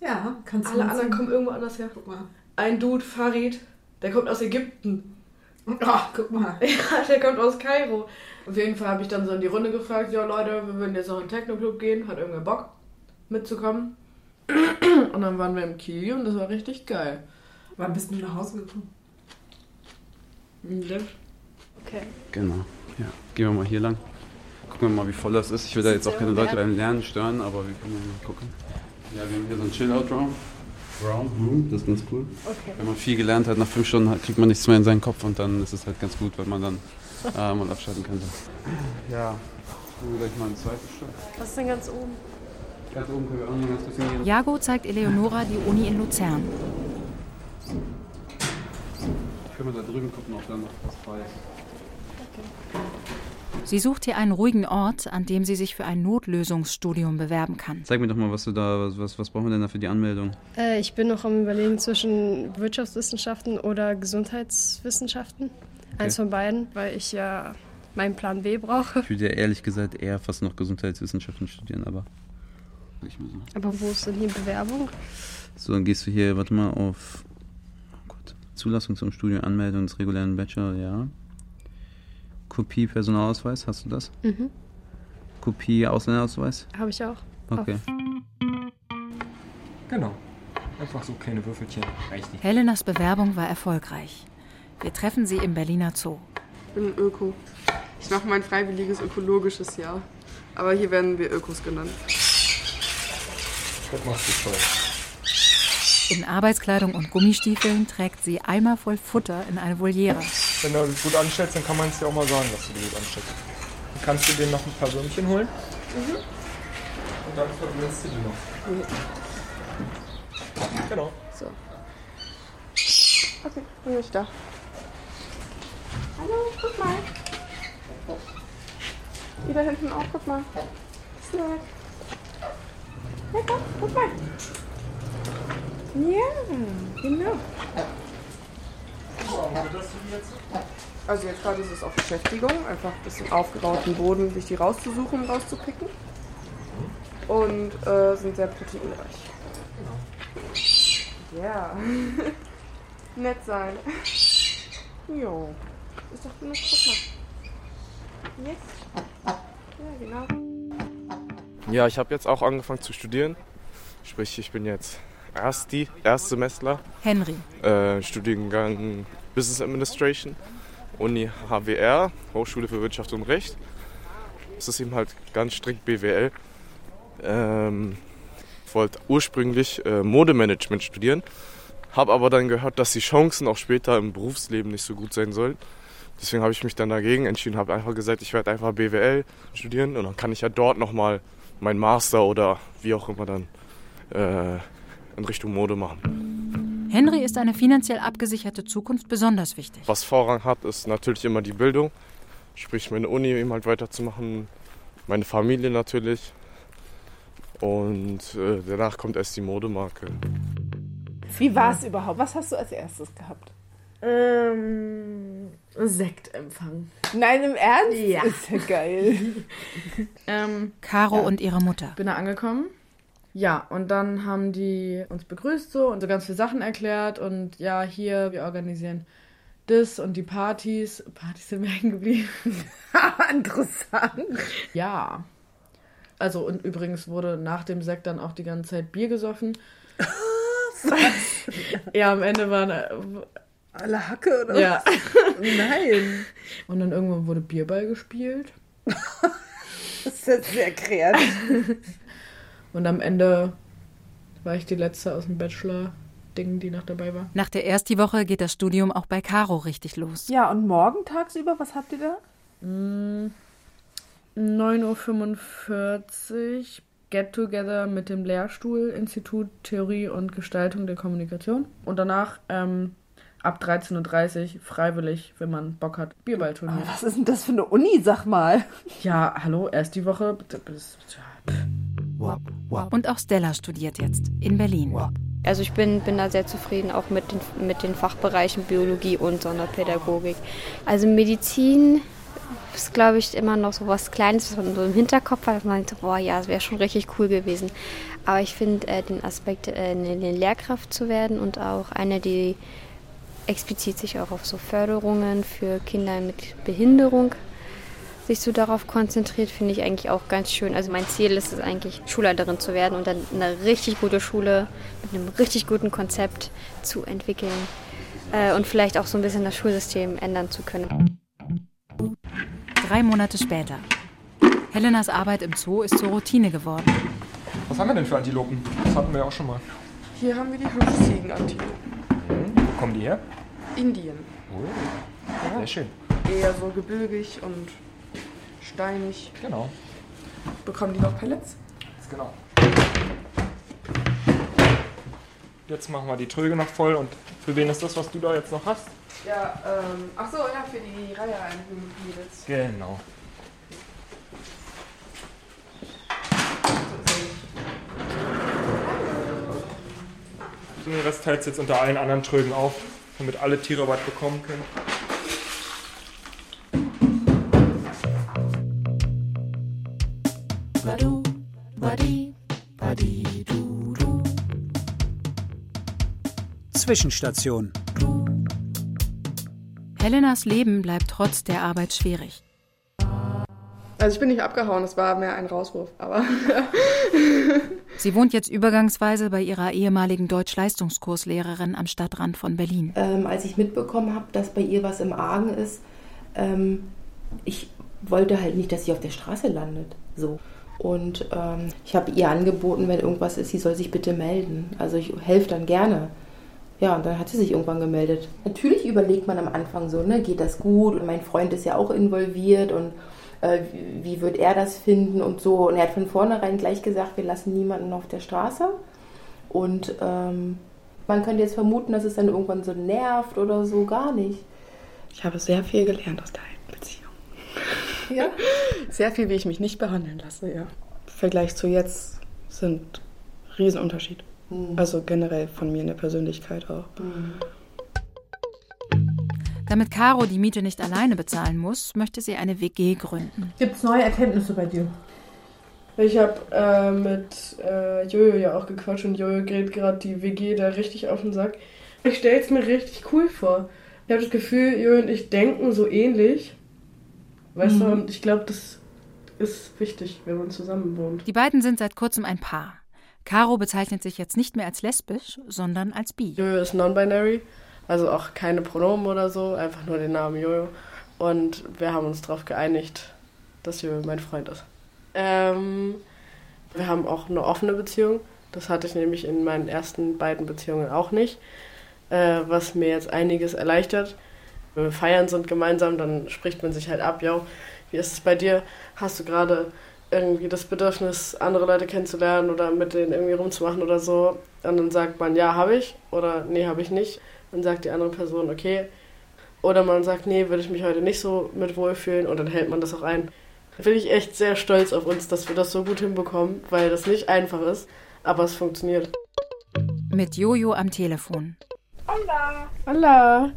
Ja, kannst du Alle anderen sehen. kommen irgendwo anders her. Guck mal. Ein Dude, Farid, der kommt aus Ägypten. Ach, guck mal. Ja, der kommt aus Kairo. Auf jeden Fall habe ich dann so in die Runde gefragt, ja Leute, wir würden jetzt noch in den Techno-Club gehen, hat irgendwer Bock mitzukommen. Und dann waren wir im Kiel und das war richtig geil. Wann bist du nach Hause gekommen? Okay. Genau. Ja. Gehen wir mal hier lang. Gucken wir mal, wie voll das ist. Ich will da jetzt auch keine Leute beim Lernen stören, aber wir können mal gucken. Ja, wir haben hier so einen Chill-Out-Raum. Round Room, das ist ganz cool. Okay. Wenn man viel gelernt hat, nach fünf Stunden kriegt man nichts mehr in seinen Kopf und dann ist es halt ganz gut, wenn man dann äh, mal abschalten könnte. Ja, wir gleich mal ein zweites Stock. Was ist denn ganz oben? Ganz oben können wir auch noch ganz bisschen gehen. Jago zeigt Eleonora die Uni in Luzern. Können wir da drüben gucken, ob da noch was frei ist. Sie sucht hier einen ruhigen Ort, an dem sie sich für ein Notlösungsstudium bewerben kann. Zeig mir doch mal, was du da, was, was, was brauchen wir denn da für die Anmeldung? Äh, ich bin noch am Überlegen zwischen Wirtschaftswissenschaften oder Gesundheitswissenschaften. Eins von beiden, weil ich ja meinen Plan B brauche. Ich würde ja ehrlich gesagt eher fast noch Gesundheitswissenschaften studieren, aber. Ich mal so. Aber wo ist denn hier Bewerbung? So, dann gehst du hier, warte mal, auf oh Gott, Zulassung zum Studium, Anmeldung des regulären Bachelor, ja. Kopie Personalausweis, hast du das? Mhm. Kopie Ausländerausweis? Habe ich auch. Okay. Genau. Einfach so kleine Würfelchen. Reicht nicht. Helenas Bewerbung war erfolgreich. Wir treffen sie im Berliner Zoo. Ich bin ein Öko. Ich mache mein freiwilliges ökologisches Jahr. Aber hier werden wir Ökos genannt. Das machst du toll. In Arbeitskleidung und Gummistiefeln trägt sie Eimer voll Futter in eine Voliere. Wenn du dich gut anstellst, dann kann man es dir auch mal sagen, dass du dich gut anstellst. Dann kannst du dir noch ein paar Würmchen holen Mhm. und dann verwirrst du die noch. Genau. So. Okay, bin ich da. Hallo, guck mal. Die da hinten auch, guck mal. Snack. Lecker, guck mal. Ja, genau. Also jetzt gerade ist es auf Beschäftigung, einfach ein bisschen aufgerauten Boden, sich die rauszusuchen rauszupicken. Und äh, sind sehr proteinreich. Ja. Nett sein. Jo. Ist doch genug Futter. Yes. Ja, genau. Ja, ich habe jetzt auch angefangen zu studieren. Sprich, ich bin jetzt Ersti, Erstsemestler. Henry. Äh, Studiengang Business Administration, Uni HWR, Hochschule für Wirtschaft und Recht. Es ist eben halt ganz strikt BWL. Ähm, wollte ursprünglich äh, Modemanagement studieren, habe aber dann gehört, dass die Chancen auch später im Berufsleben nicht so gut sein sollen. Deswegen habe ich mich dann dagegen entschieden, habe einfach gesagt, ich werde einfach BWL studieren und dann kann ich ja dort nochmal meinen Master oder wie auch immer dann äh, in Richtung Mode machen. Henry ist eine finanziell abgesicherte Zukunft besonders wichtig. Was Vorrang hat, ist natürlich immer die Bildung. Sprich, meine Uni eben halt weiterzumachen, meine Familie natürlich. Und äh, danach kommt erst die Modemarke. Wie war es überhaupt? Was hast du als erstes gehabt? Ähm, Sektempfang. Nein, im Ernst? Ja. Ist ja geil. ähm, Caro und ihre Mutter. bin da angekommen. Ja, und dann haben die uns begrüßt so und so ganz viele Sachen erklärt und ja, hier, wir organisieren das und die Partys. Partys sind mir hängen geblieben. Interessant. Ja. Also, und übrigens wurde nach dem Sekt dann auch die ganze Zeit Bier gesoffen. ja, am Ende waren Alle Hacke oder Ja. was? Nein. Und dann irgendwann wurde Bierball gespielt. Das ist jetzt sehr kreativ. Und am Ende war ich die letzte aus dem Bachelor-Ding, die noch dabei war. Nach der Ersti-Woche geht das Studium auch bei Caro richtig los. Ja, und morgen tagsüber, was habt ihr da? Mm, 9.45 Uhr Get-Together mit dem Lehrstuhl Institut Theorie und Gestaltung der Kommunikation. Und danach ähm, ab 13.30 Uhr freiwillig, wenn man Bock hat, Bierballturnier. Was ist denn das für eine Uni, sag mal? Ja, hallo, erst die Woche. Und auch Stella studiert jetzt in Berlin. Also ich bin, bin da sehr zufrieden, auch mit den, mit den Fachbereichen Biologie und Sonderpädagogik. Also Medizin ist, glaube ich, immer noch so was Kleines, was man so im Hinterkopf hat, dass man denkt, boah, ja, es wäre schon richtig cool gewesen. Aber ich finde äh, den Aspekt, äh, eine Lehrkraft zu werden und auch eine, die explizit sich auch auf so Förderungen für Kinder mit Behinderung sich so darauf konzentriert, finde ich eigentlich auch ganz schön. Also mein Ziel ist es eigentlich, Schulleiterin zu werden und dann eine richtig gute Schule mit einem richtig guten Konzept zu entwickeln äh, und vielleicht auch so ein bisschen das Schulsystem ändern zu können. Drei Monate später. Helenas Arbeit im Zoo ist zur Routine geworden. Was haben wir denn für Antilopen? Das hatten wir ja auch schon mal. Hier haben wir die Hüftziegenantilopen. Mhm. Wo kommen die her? Indien. Oh, Ja. sehr schön. Eher so gebirgig und steinig. Genau. Bekommen die noch Pellets? Genau. Jetzt machen wir die Tröge noch voll und für wen ist das, was du da jetzt noch hast? Ja, ähm, ach so, ja, für die Reihe Mädels. Genau. Den Rest teilt jetzt unter allen anderen Trögen auf, damit alle Tiere was bekommen können. Badu, badi, badi, du, du. Zwischenstation. Helenas Leben bleibt trotz der Arbeit schwierig. Also ich bin nicht abgehauen, es war mehr ein Rauswurf, aber Sie wohnt jetzt übergangsweise bei ihrer ehemaligen Deutsch-Leistungskurslehrerin am Stadtrand von Berlin. Ähm, als ich mitbekommen habe, dass bei ihr was im Argen ist, ähm, ich wollte halt nicht, dass sie auf der Straße landet. So. Und ähm, ich habe ihr angeboten, wenn irgendwas ist, sie soll sich bitte melden. Also ich helfe dann gerne. Ja, und dann hat sie sich irgendwann gemeldet. Natürlich überlegt man am Anfang so, ne, geht das gut? Und mein Freund ist ja auch involviert und äh, wie- wird er das finden und so. Und er hat von vornherein gleich gesagt, wir lassen niemanden auf der Straße. Und ähm, man könnte jetzt vermuten, dass es dann irgendwann so nervt oder so, gar nicht. ich habe sehr viel gelernt aus der alten Beziehung. Ja? Sehr viel, wie ich mich nicht behandeln lasse, ja. Im Vergleich zu jetzt sind Riesenunterschied. Mhm. Also generell von mir in der Persönlichkeit auch. Damit Caro die Miete nicht alleine bezahlen muss, möchte sie eine WG gründen. Gibt es neue Erkenntnisse bei dir? Ich habe äh, mit äh, Jojo ja auch gequatscht und Jojo gerät gerade die WG da richtig auf den Sack. Ich stelle es mir richtig cool vor. Ich habe das Gefühl, Jojo und ich denken so ähnlich. Weißt du, Mhm. und ich glaube, das ist wichtig, wenn man zusammen wohnt. Die beiden sind seit kurzem ein Paar. Caro bezeichnet sich jetzt nicht mehr als lesbisch, sondern als bi. Jojo ist non-binary, also auch keine Pronomen oder so, einfach nur den Namen Jojo. Und wir haben uns darauf geeinigt, dass Jojo mein Freund ist. Ähm, wir haben auch eine offene Beziehung. Das hatte ich nämlich in meinen ersten beiden Beziehungen auch nicht. Äh, was mir jetzt einiges erleichtert. Wenn wir feiern sind gemeinsam, dann spricht man sich halt ab, yo, wie ist es bei dir? Hast du gerade irgendwie das Bedürfnis, andere Leute kennenzulernen oder mit denen irgendwie rumzumachen oder so? Und dann sagt man, ja, habe ich oder nee, habe ich nicht. Dann sagt die andere Person, okay. Oder man sagt, nee, würde ich mich heute nicht so mit wohlfühlen und dann hält man das auch ein. Da bin ich echt sehr stolz auf uns, dass wir das so gut hinbekommen, weil das nicht einfach ist, aber es funktioniert. Mit Jojo am Telefon. Hola. Hola.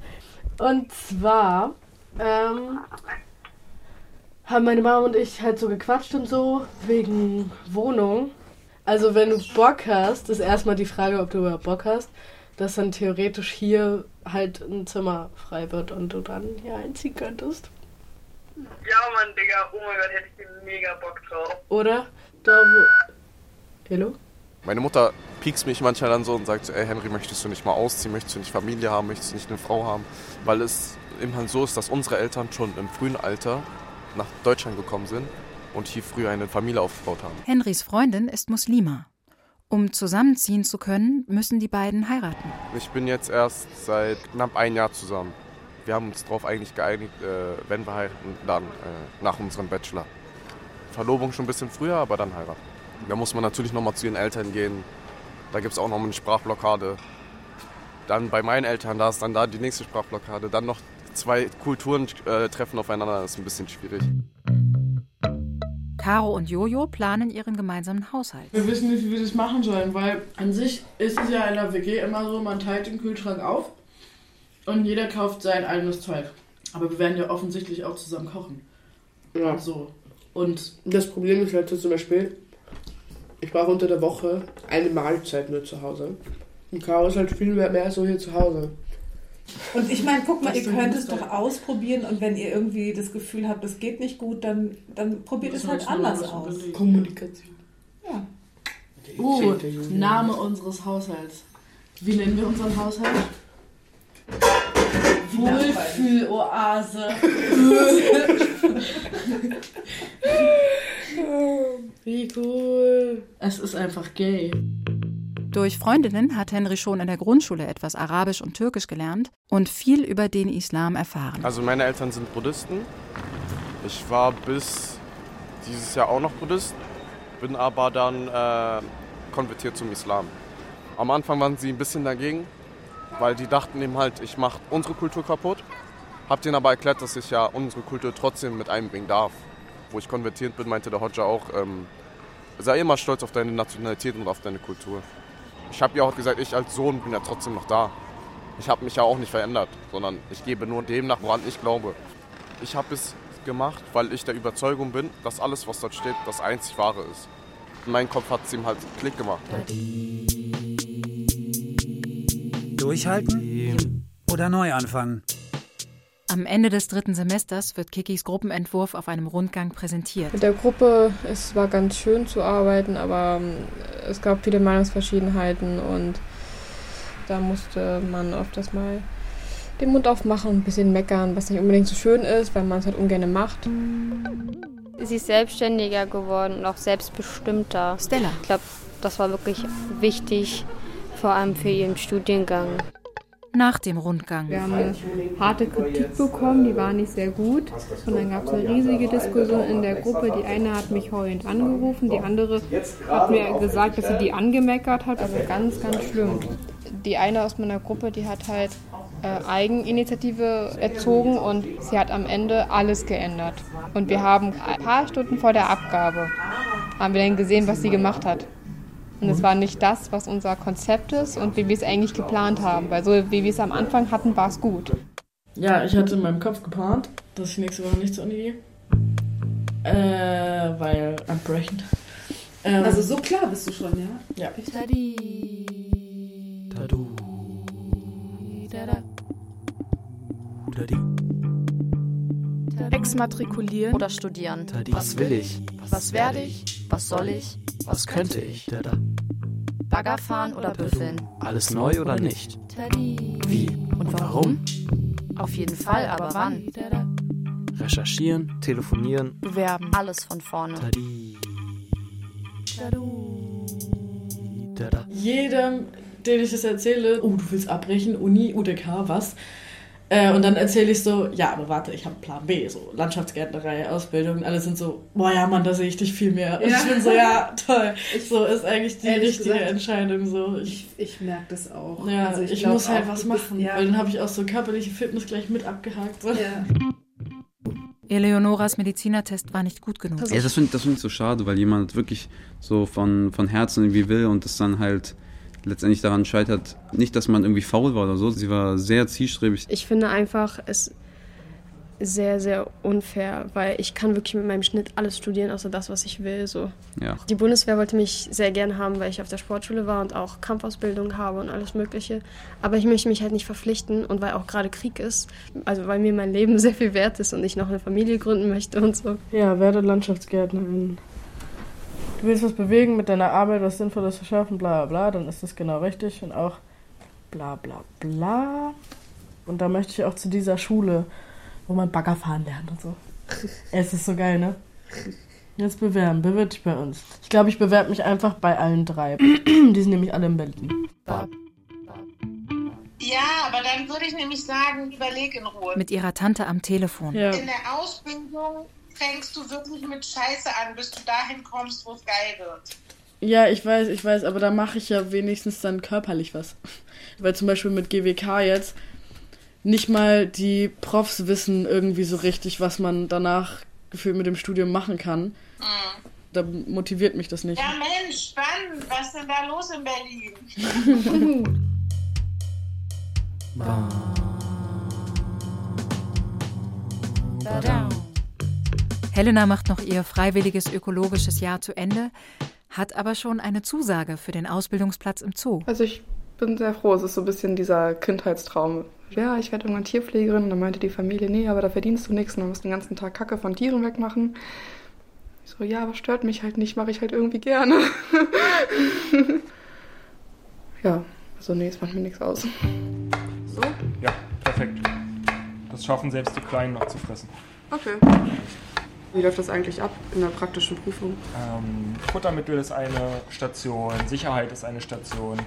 Und zwar ähm, haben meine Mama und ich halt so gequatscht und so wegen Wohnung. Also wenn du Bock hast, ist erstmal die Frage, ob du überhaupt Bock hast, dass dann theoretisch hier halt ein Zimmer frei wird und du dann hier einziehen könntest. Ja, Mann, Digga, oh mein Gott, hätte ich den mega Bock drauf. Oder da wo... Hallo? Meine Mutter piekst mich manchmal dann so und sagt so, ey Henry, möchtest du nicht mal ausziehen, möchtest du nicht Familie haben, möchtest du nicht eine Frau haben? Weil es eben halt so ist, dass unsere Eltern schon im frühen Alter nach Deutschland gekommen sind und hier früher eine Familie aufgebaut haben. Henrys Freundin ist Muslima. Um zusammenziehen zu können, müssen die beiden heiraten. Ich bin jetzt erst seit knapp ein Jahr zusammen. Wir haben uns darauf eigentlich geeinigt, äh, wenn wir heiraten, dann äh, nach unserem Bachelor. Verlobung schon ein bisschen früher, aber dann heiraten. Da muss man natürlich nochmal zu ihren Eltern gehen. Da gibt es auch nochmal eine Sprachblockade. Dann bei meinen Eltern, da ist dann da die nächste Sprachblockade. Dann noch zwei Kulturen äh, treffen aufeinander, das ist ein bisschen schwierig. Caro und Jojo planen ihren gemeinsamen Haushalt. Wir wissen nicht, wie wir das machen sollen, weil an sich ist es ja in der WG immer so, man teilt den Kühlschrank auf und jeder kauft sein eigenes Zeug. Aber wir werden ja offensichtlich auch zusammen kochen. Ja. So. Und das Problem ist halt so zum Beispiel, ich brauche unter der Woche eine Mahlzeit nur zu Hause. Und Caro ist halt viel mehr, mehr so hier zu Hause. Und ich meine, guck mal, Das ihr könnt es doch- ausprobieren und wenn ihr irgendwie das Gefühl habt, das geht nicht gut, dann, dann probiert es halt anders aus. Kommunikation. Ja. Uh, Name unseres Haushalts. Wie nennen wir unseren Haushalt? Wohlfühloase. Wie cool. Es ist einfach gay. Durch Freundinnen hat Henry schon in der Grundschule etwas Arabisch und Türkisch gelernt und viel über den Islam erfahren. Also meine Eltern sind Buddhisten. Ich war bis dieses Jahr auch noch Buddhist, bin aber dann äh, konvertiert zum Islam. Am Anfang waren sie ein bisschen dagegen, weil die dachten eben halt, ich mache unsere Kultur kaputt. Hab denen aber erklärt, dass ich ja unsere Kultur trotzdem mit einbringen darf. Wo ich konvertiert bin, meinte der Hodja auch, ähm, sei immer stolz auf deine Nationalität und auf deine Kultur. Ich habe ja auch gesagt, ich als Sohn bin ja trotzdem noch da. Ich habe mich ja auch nicht verändert, sondern ich gebe nur dem nach, woran ich glaube. Ich habe es gemacht, weil ich der Überzeugung bin, dass alles, was dort steht, das einzig wahre ist. In meinem Kopf hat es ihm halt Klick gemacht. Durchhalten oder neu anfangen? Am Ende des dritten Semesters wird Kikis Gruppenentwurf auf einem Rundgang präsentiert. Mit der Gruppe, es war ganz schön zu arbeiten, aber ähm, es gab viele Meinungsverschiedenheiten und da musste man öfters mal den Mund aufmachen und ein bisschen meckern, was nicht unbedingt so schön ist, weil man es halt ungern macht. Sie ist selbstständiger geworden und auch selbstbestimmter. Stella. Ich glaube, das war wirklich wichtig, vor allem für ihren Studiengang. Nach dem Rundgang. Wir haben eine harte Kritik bekommen, die war nicht sehr gut. Und dann gab es eine riesige Diskussion in der Gruppe. Die eine hat mich heulend angerufen, die andere hat mir gesagt, dass sie die angemeckert hat. Also ganz, ganz schlimm. Die eine aus meiner Gruppe, die hat halt äh, Eigeninitiative erzogen und sie hat am Ende alles geändert. Und wir haben ein paar Stunden vor der Abgabe, haben wir dann gesehen, was sie gemacht hat. Und es war nicht das, was unser Konzept ist und wie wir es eigentlich geplant haben. Weil so wie wir es am Anfang hatten, war es gut. Ja, ich hatte in meinem Kopf geplant, dass ich nächste Woche nicht zur Uni gehe. Äh, weil entsprechend. Ähm, Also so klar bist du schon, ja? Ja. Exmatrikulieren oder studieren. Was will ich? Was werde ich? Was soll ich? Was könnte ich? Bagger fahren oder büffeln? Alles neu oder nicht? Wie? Und warum? Auf jeden Fall, aber wann? Recherchieren, telefonieren. Bewerben. Alles von vorne. jedem, den ich das erzähle, oh, du willst abbrechen, Uni, UDK, was? Äh, und dann erzähle ich so, ja, aber warte, ich habe Plan B, so Landschaftsgärtnerei, Ausbildung, alle sind so, boah ja, Mann, da sehe ich dich viel mehr. Und Ja. ich bin so, ja, toll. So ist eigentlich die Ehrlich richtige gesagt, Entscheidung. So. Ich, ich merke das auch. Ja, Also ich, glaub muss halt was du bist- machen, ja. weil dann habe ich auch so körperliche Fitness gleich mit abgehakt. So. Ja. Eleonoras Medizinertest war nicht gut genug. Ja, das finde das find ich so schade, weil jemand wirklich so von, von Herzen irgendwie will und es dann halt letztendlich daran scheitert, nicht, dass man irgendwie faul war oder so. Sie war sehr zielstrebig. Ich finde einfach es sehr, sehr unfair, weil ich kann wirklich mit meinem Schnitt alles studieren, außer das, was ich will. So. Ja. Die Bundeswehr wollte mich sehr gerne haben, weil ich auf der Sportschule war und auch Kampfausbildung habe und alles Mögliche. Aber ich möchte mich halt nicht verpflichten und weil auch gerade Krieg ist, also weil mir mein Leben sehr viel wert ist und ich noch eine Familie gründen möchte und so. Ja, werde Landschaftsgärtnerin. Du willst was bewegen mit deiner Arbeit, was Sinnvolles zu schaffen, bla bla bla, dann ist das genau richtig und auch bla bla bla. Und da möchte ich auch zu dieser Schule, wo man Bagger fahren lernt und so. es ist so geil, ne? Jetzt bewerben, bewirb dich bei uns. Ich glaube, ich bewerbe mich einfach bei allen drei. Die sind nämlich alle in Berlin. Ja, aber dann würde ich nämlich sagen, überleg in Ruhe. Mit ihrer Tante am Telefon. Ja. In der Ausbildung fängst du wirklich mit Scheiße an, bis du dahin kommst, wo es geil wird. Ja, ich weiß, ich weiß, aber da mache ich ja wenigstens dann körperlich was. Weil zum Beispiel mit GWK jetzt nicht mal die Profs wissen irgendwie so richtig, was man danach gefühlt mit dem Studium machen kann. Mhm. Da motiviert mich das nicht. Ja, Mensch, spannend. Was ist denn da los in Berlin? Helena macht noch ihr freiwilliges ökologisches Jahr zu Ende, hat aber schon eine Zusage für den Ausbildungsplatz im Zoo. Also ich bin sehr froh. Es ist so ein bisschen dieser Kindheitstraum. Ja, ich werde irgendwann Tierpflegerin. Und dann meinte die Familie, nee, aber da verdienst du nichts. Und dann musst du den ganzen Tag Kacke von Tieren wegmachen. Ich so, ja, aber stört mich halt nicht. Mache ich halt irgendwie gerne. ja, also nee, es macht mir nichts aus. So? Ja, perfekt. Das schaffen selbst die Kleinen noch zu fressen. Okay. Wie läuft das eigentlich ab in der praktischen Prüfung? Ähm, Futtermittel ist eine Station, Sicherheit ist eine Station,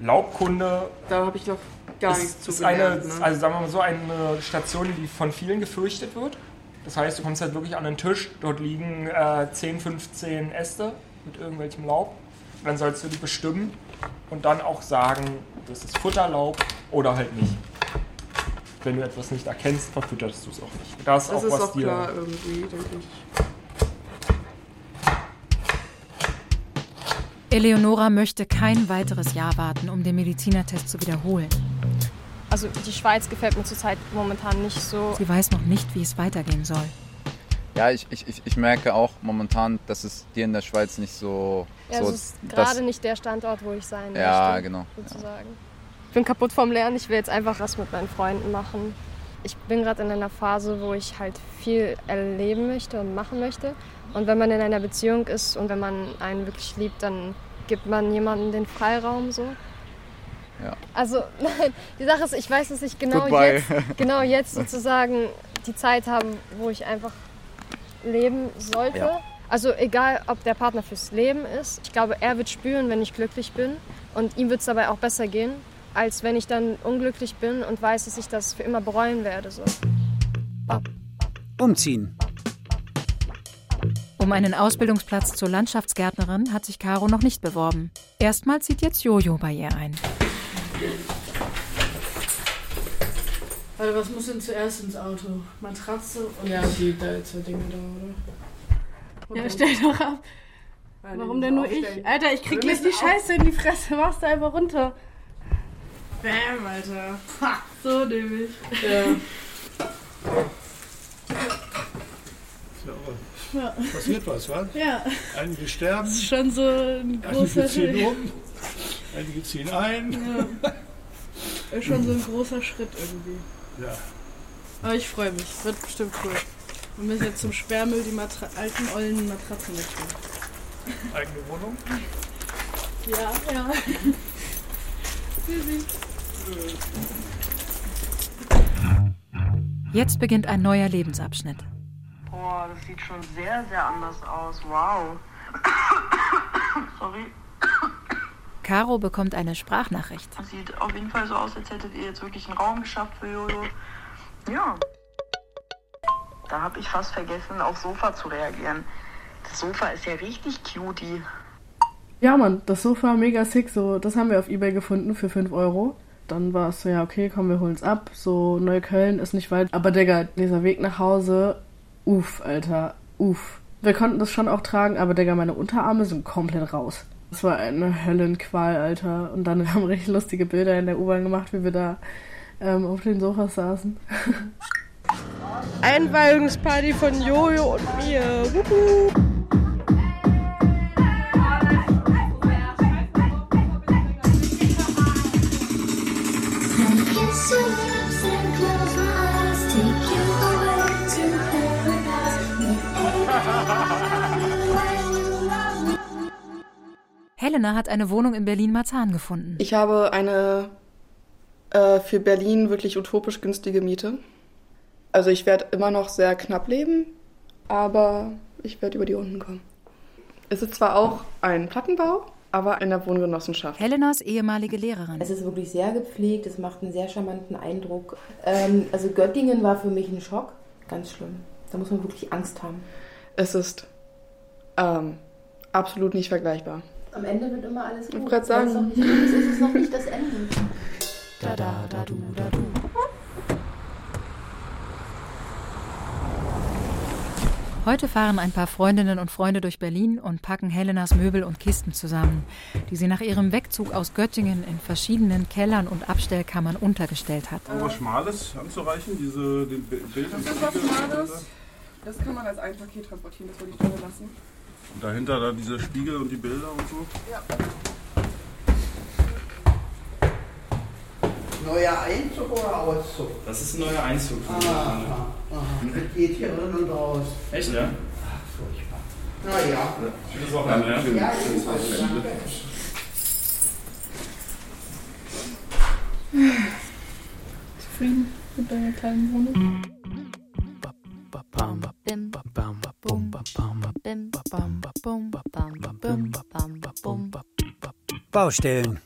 Laubkunde. Da habe ich noch gar ist, nichts zu ist gelernt, eine, ne? Also sagen wir mal so, eine Station, die von vielen gefürchtet wird. Das heißt, du kommst halt wirklich an den Tisch, dort liegen äh, 10, 15 Äste mit irgendwelchem Laub. Dann sollst du die bestimmen und dann auch sagen, das ist Futterlaub oder halt nicht. Wenn du etwas nicht erkennst, verfütterst du es auch nicht. Das, Das auch ist was auch dir klar irgendwie, denke ich. Eleonora möchte kein weiteres Jahr warten, um den Medizinertest zu wiederholen. Also die Schweiz gefällt mir zurzeit momentan nicht so. Sie weiß noch nicht, wie es weitergehen soll. Ja, ich, ich, ich- merke auch momentan, dass es dir in der Schweiz nicht so. Ja, so es ist gerade nicht der Standort, wo ich sein Ja, möchte. genau, Sozusagen. Ich bin kaputt vom Lernen, ich will jetzt einfach was mit meinen Freunden machen. Ich bin gerade in einer Phase, wo ich halt viel erleben möchte und machen möchte. Und wenn man in einer Beziehung ist und wenn man einen wirklich liebt, dann gibt man jemandem den Freiraum so. Ja. Also nein, die Sache ist, ich weiß, dass ich genau Goodbye. jetzt, genau jetzt sozusagen die Zeit habe, wo ich einfach leben sollte. Ja. Also egal, ob der Partner fürs Leben ist. Ich glaube, er wird spüren, wenn ich glücklich bin. Und ihm wird es dabei auch besser gehen, als wenn ich dann unglücklich bin und weiß, dass ich das für immer bereuen werde. So. Umziehen. Um einen Ausbildungsplatz zur Landschaftsgärtnerin hat sich Caro noch nicht beworben. Erstmal zieht jetzt Jojo bei ihr ein. Warte, was muss denn zuerst ins Auto? Matratze und. Ja, die da zwei Dinge da, oder? Ja, stell doch ab. Warum denn nur aufstellen. ich? Alter, ich krieg gleich die Scheiße in die Fresse. Machst du einfach runter. Bam, Alter. Ha, so nämlich. Ja. So, Ja. passiert was, was? Ja. Einige sterben. Das ist schon so ein großer Einige ziehen Schritt. um. Einige ziehen ein. Ja. Ist schon so ein großer Schritt irgendwie. Ja. Aber ich freue mich. Wird bestimmt cool. Wir müssen jetzt zum Sperrmüll die Matra alten, ollen Matratzen mitnehmen. Eigene Wohnung. Ja, ja. Tschüssi. Jetzt beginnt ein neuer Lebensabschnitt. Boah, das sieht schon sehr, sehr anders aus. Wow. Sorry. Caro bekommt eine Sprachnachricht. Das sieht auf jeden Fall so aus, als hättet ihr jetzt wirklich einen Raum geschafft für Jojo. Ja. Da habe ich fast vergessen, aufs Sofa zu reagieren. Das Sofa ist ja richtig cutie. Ja, Mann, das Sofa mega sick. So, das haben wir auf Ebay gefunden für 5 Euro. Dann war es so, ja, okay, komm, wir holen's ab. So, Neukölln ist nicht weit. Aber Digga, dieser Weg nach Hause, uff, Alter, uff. Wir konnten das schon auch tragen, aber Digga, meine Unterarme sind komplett raus. Das war eine Höllenqual, Alter. Und dann haben wir richtig lustige Bilder in der U-Bahn gemacht, wie wir da ähm, auf den Sofas saßen. Einweihungsparty von Jojo und mir. Wuhu. Helena hat eine Wohnung in Berlin-Marzahn gefunden. Ich habe eine äh, für Berlin wirklich utopisch günstige Miete. Also ich werde immer noch sehr knapp leben, aber ich werde über die Runden kommen. Es ist zwar auch ein Plattenbau, aber in der Wohngenossenschaft. Helenas ehemalige Lehrerin. Es ist wirklich sehr gepflegt, es macht einen sehr charmanten Eindruck. Ähm, also Göttingen war für mich ein Schock, ganz schlimm. Da muss man wirklich Angst haben. Es ist ähm, absolut nicht vergleichbar. Am Ende wird immer alles Ich gut. wollte gerade sagen. Es noch nicht gut ist, noch nicht das Ende. Da da da du da du. Heute fahren ein paar Freundinnen und Freunde durch Berlin und packen Helenas Möbel und Kisten zusammen, die sie nach ihrem Wegzug aus Göttingen in verschiedenen Kellern und Abstellkammern untergestellt hat. Was Schmales anzureichen, diese den Bi- Bilder. Das ist was Schmales. Das kann man als ein Paket transportieren, das würde ich drin lassen. Und dahinter dann diese Spiegel und die Bilder und so. Ja. Neuer Einzug oder Auszug? Das ist ein neuer Einzug. Ah, aha, aha. Das geht hier drin und raus. Echt, ja? Ach, furchtbar. Naja. Schönes Wochenende, ja? Ja, Schönes Wochenende. Zufrieden mit deiner kleinen Wohnung? Baustellen.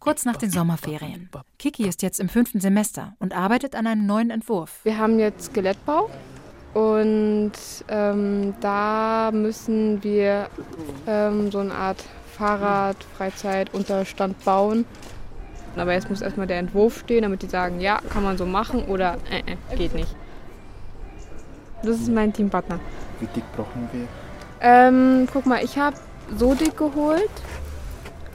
Kurz nach den Sommerferien. Kiki ist jetzt im fünften Semester und arbeitet an einem neuen Entwurf. Wir haben jetzt Skelettbau und ähm, da müssen wir ähm, so eine Art Fahrrad-Freizeit-Unterstand bauen. Aber jetzt muss erstmal der Entwurf stehen, damit die sagen, ja, kann man so machen oder äh, äh, geht nicht. Das ist mein Teampartner. Wie dick brauchen wir? Ähm, guck mal, ich habe so dick geholt.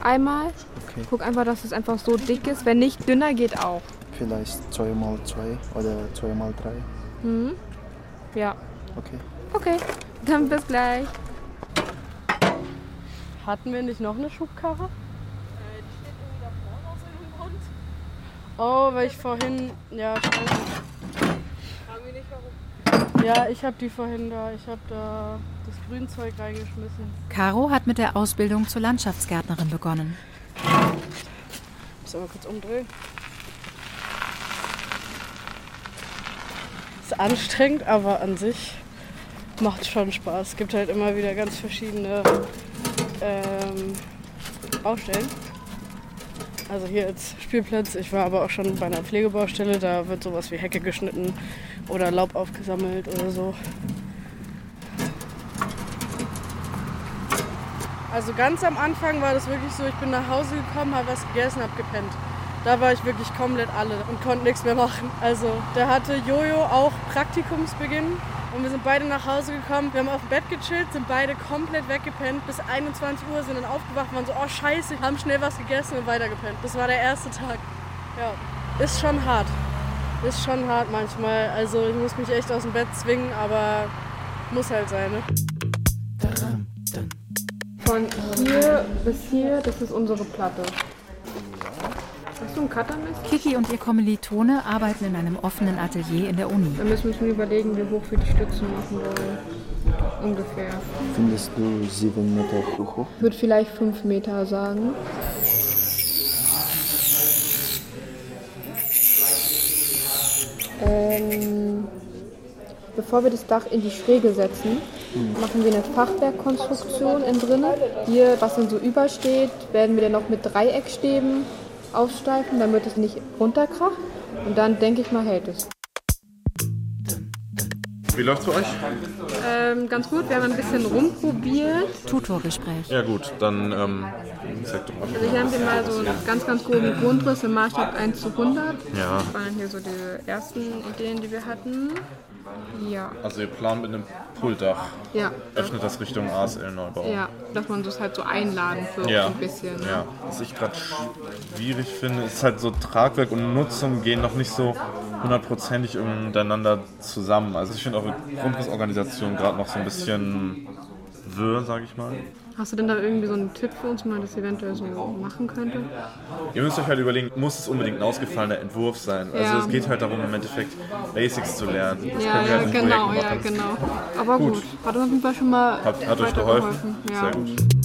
Einmal. Okay. Guck einfach, dass es einfach so dick ist. Wenn nicht, dünner geht auch. Vielleicht 2x2 oder 2x3. Hm? Ja. Okay. Okay, dann bis gleich. Hatten wir nicht noch eine Schubkarre? Oh, weil ich vorhin. Ja, scheiße. Ja, ich habe die vorhin da. Ich habe da das Grünzeug reingeschmissen. Caro hat mit der Ausbildung zur Landschaftsgärtnerin begonnen. Aber kurz umdrehen. Ist anstrengend, aber an sich macht schon Spaß. Es gibt halt immer wieder ganz verschiedene ähm, Baustellen. Also hier als Spielplatz. Ich war aber auch schon bei einer Pflegebaustelle. Da wird sowas wie Hecke geschnitten oder Laub aufgesammelt oder so. Also ganz am Anfang war das wirklich so, ich bin nach Hause gekommen, habe was gegessen, habe gepennt. Da war ich wirklich komplett alle und konnte nichts mehr machen. Also da hatte Jojo auch Praktikumsbeginn und wir sind beide nach Hause gekommen. Wir haben auf dem Bett gechillt, sind beide komplett weggepennt. Bis 21 Uhr sind dann aufgewacht, waren so, oh scheiße, haben schnell was gegessen und weitergepennt. Das war der erste Tag. Ja, ist schon hart. Ist schon hart manchmal. Also ich muss mich echt aus dem Bett zwingen, aber muss halt sein. Ne? Von hier bis hier, das ist unsere Platte. Hast du einen Cuttermesser? Kiki und ihr Kommilitone arbeiten in einem offenen Atelier in der Uni. Wir müssen uns überlegen, wie hoch wir die Stützen machen wollen. Ungefähr. Findest du 7 Meter hoch? Ich würde vielleicht 5 Meter sagen. Ähm, bevor wir das Dach in die Schräge setzen, machen wir eine Fachwerkkonstruktion innen drinnen. Hier, was dann so übersteht, werden wir dann noch mit Dreieckstäben aufsteifen, damit es nicht runterkracht. Und dann denke ich mal, hält es. Wie läuft's für euch? Ähm, ganz gut, wir haben ein bisschen rumprobiert. Tutorgespräch. Ja gut, dann ähm, sag doch mal. Also hier haben wir mal so einen ganz, ganz groben Grundriss im Maßstab 1 zu 100. Ja. Das waren hier so die ersten Ideen, die wir hatten. Ja. Also ihr plant mit einem Pultdach. Ja. Öffnet das Richtung ASL-Neubau. Ja, dass man das halt so einladen wird, Ja. so ein bisschen. ne? ja. Was ich gerade schwierig finde, ist halt so Tragwerk und Nutzung gehen noch nicht so hundertprozentig miteinander zusammen. Also ich finde eure Grundrissorganisation gerade noch so ein bisschen wirr, sage ich mal. Hast du denn da irgendwie so einen Tipp für uns, wie man das eventuell so machen könnte? Ihr müsst euch halt überlegen, muss es unbedingt ein ausgefallener Entwurf sein? Also Ja. es geht halt darum, im Endeffekt Basics zu lernen. Das ja, wir ja, halt genau, ja, genau. Aber Gut. gut, hat uns auf jeden Fall schon mal Hat, hat euch weitergeholfen. geholfen? Ja. Sehr gut.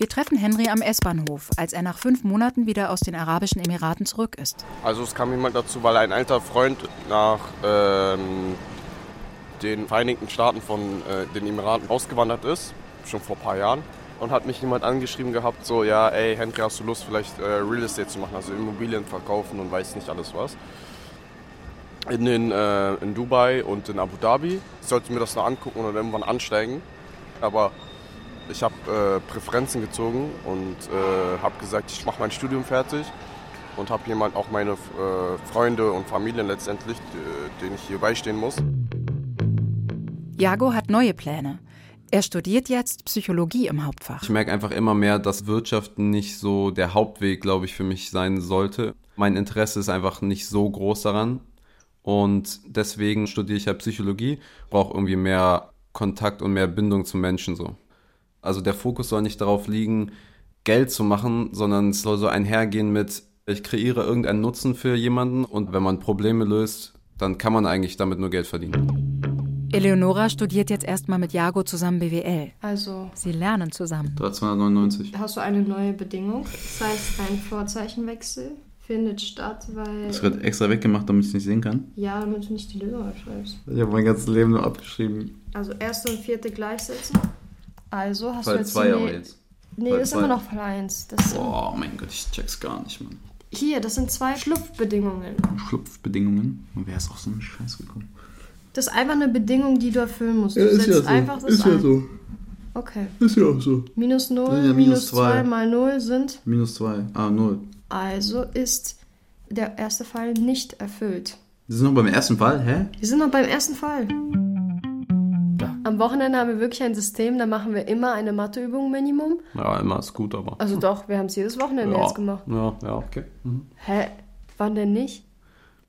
Wir treffen Henry am S-Bahnhof, als er nach fünf Monaten wieder aus den Arabischen Emiraten zurück ist. Also es kam jemand dazu, weil ein alter Freund nach ähm, den Vereinigten Staaten von äh, den Emiraten ausgewandert ist, schon vor ein paar Jahren. Und hat mich jemand angeschrieben gehabt, so, ja, ey, Henry, hast du Lust, vielleicht äh, Real Estate zu machen, also Immobilien verkaufen und weiß nicht alles was. In, den, äh, in Dubai und in Abu Dhabi. Ich sollte mir das noch angucken und irgendwann ansteigen. Aber ich habe äh, Präferenzen gezogen und äh, habe gesagt, ich mache mein Studium fertig und habe jemand auch meine äh, Freunde und Familien letztendlich, denen ich hier beistehen muss. Jago hat neue Pläne. Er studiert jetzt Psychologie im Hauptfach. Ich merke einfach immer mehr, dass Wirtschaft nicht so der Hauptweg, glaube ich, für mich sein sollte. Mein Interesse ist einfach nicht so groß daran. Und deswegen studiere ich halt Psychologie, brauche irgendwie mehr Kontakt und mehr Bindung zum Menschen so. Also der Fokus soll nicht darauf liegen, Geld zu machen, sondern es soll so einhergehen mit, ich kreiere irgendeinen Nutzen für jemanden und wenn man Probleme löst, dann kann man eigentlich damit nur Geld verdienen. Eleonora studiert jetzt erstmal mit Jago zusammen BWL. Also. Sie lernen zusammen. 299. Hast du eine neue Bedingung? Das heißt, ein Vorzeichenwechsel findet statt, weil. Das wird extra weggemacht, damit ich es nicht sehen kann. Ja, damit du nicht die Lösung schreibst. Ich habe mein ganzes Leben nur abgeschrieben. Also erste und vierte gleichsetzen. Also hast Fall du jetzt. 2 die- aber jetzt. Nee, Fall das ist zwei. immer noch Fall 1. Das Boah, mein Gott, ich check's gar nicht, Mann. Hier, das sind zwei Schlupfbedingungen. Schlupfbedingungen. Und wer ist auf so einen Scheiß gekommen? Das ist einfach eine Bedingung, die du erfüllen musst. Du Ja, ist setzt ja so. einfach das Ist ja ein. so. Okay. Ist ja auch so. Minus 0, Ja, minus minus zwei. 2 mal 0 sind. Minus 2. Ah, 0. Also ist der erste Fall nicht erfüllt. Wir sind noch beim ersten Fall, hä? Wir sind noch beim ersten Fall. Am Wochenende haben wir wirklich ein System, da machen wir immer eine Matheübung Minimum. Ja, immer ist gut, aber. Also doch, wir haben es jedes Wochenende ja. jetzt gemacht. Ja, ja, okay. Mhm. Hä? Wann denn nicht?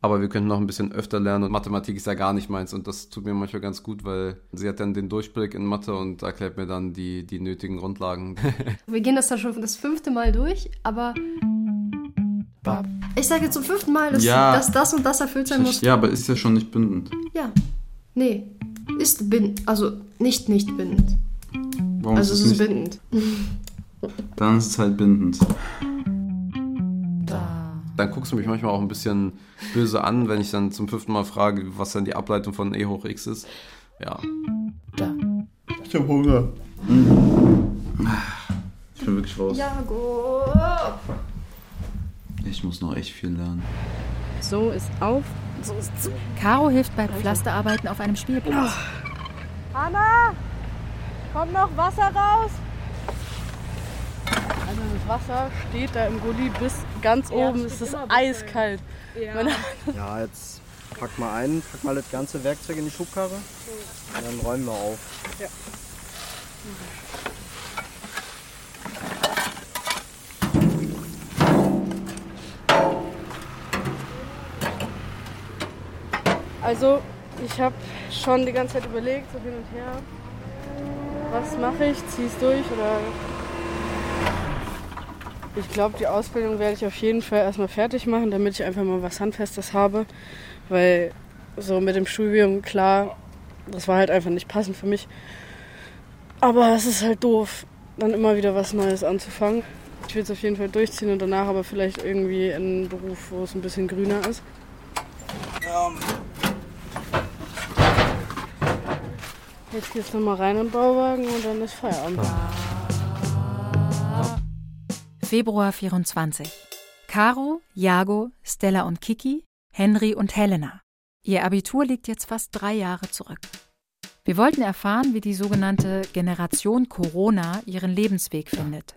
Aber wir könnten noch ein bisschen öfter lernen und Mathematik ist ja gar nicht meins und das tut mir manchmal ganz gut, weil sie hat dann den Durchblick in Mathe und erklärt mir dann die, die nötigen Grundlagen. Wir gehen das dann schon das fünfte Mal durch, aber ich sage jetzt zum fünften Mal, dass, Ja. dass das und das erfüllt sein muss. Ja, aber ist ja schon nicht bindend. Ja. Nee. Ist bindend. Also nicht nicht bindend. Warum also ist es es ist nicht? bindend. Dann ist es halt bindend. Dann guckst du mich manchmal auch ein bisschen böse an, wenn ich dann zum fünften Mal frage, was dann die Ableitung von E hoch x ist. Ja. Ich hab Hunger. Ich bin wirklich raus. Jago. Ich muss noch echt viel lernen. So ist auf, so ist zu. Caro hilft bei Pflasterarbeiten auf einem Spielplatz. Hanna, kommt noch Wasser raus? Also das Wasser steht da im Gully bis ganz Ja, oben. es ist eiskalt. Ja. Ja, jetzt pack mal ein, pack mal das ganze Werkzeug in die Schubkarre und dann räumen wir auf. Ja. Also, ich habe schon die ganze Zeit überlegt, so hin und her. Was mache ich? Ziehe ich durch oder. Ich glaube, die Ausbildung werde ich auf jeden Fall erstmal fertig machen, damit ich einfach mal was Handfestes habe. Weil so mit dem Studium, klar, das war halt einfach nicht passend für mich. Aber es ist halt doof, dann immer wieder was Neues anzufangen. Ich will es auf jeden Fall durchziehen und danach aber vielleicht irgendwie einen Beruf, wo es ein bisschen grüner ist. Jetzt geht's nochmal rein in den Bauwagen und dann ist Feierabend. Februar 24. Caro, Jago, Stella und Kiki, Henry und Helena. Ihr Abitur liegt jetzt fast drei Jahre zurück. Wir wollten erfahren, wie die sogenannte Generation Corona ihren Lebensweg findet.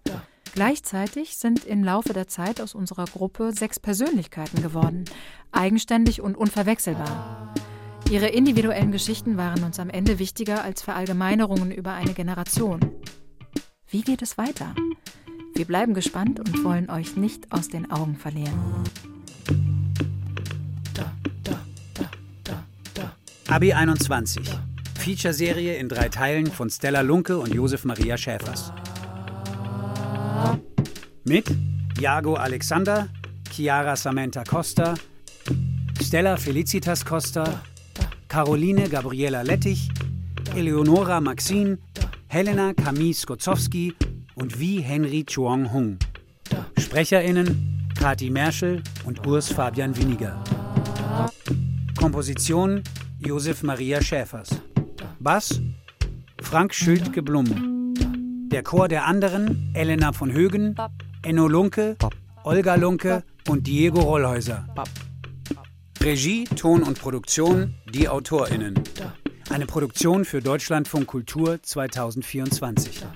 Gleichzeitig sind im Laufe der Zeit aus unserer Gruppe sechs Persönlichkeiten geworden, eigenständig und unverwechselbar. Ihre individuellen Geschichten waren uns am Ende wichtiger als Verallgemeinerungen über eine Generation. Wie geht es weiter? Wir bleiben gespannt und wollen euch nicht aus den Augen verlieren. Abi 21. Feature-Serie in drei Teilen von Stella Lunke und Josef Maria Schäfers. Mit Jago Alexander, Chiara Samantha Costa, Stella Felicitas Costa, Caroline Gabriela Lettich, Eleonora Maxin, Helena Camille Skotzowski und Wie Henry Chuong Hung. SprecherInnen Kati Merschel und Urs Fabian Winiger. Komposition Josef Maria Schäfers. Bass Frank Schildke-Blum. Der Chor der anderen Elena von Högen, Enno Lunke, Olga Lunke und Diego Rollhäuser. Regie, Ton und Produktion die AutorInnen. Eine Produktion für Deutschlandfunk Kultur 2024.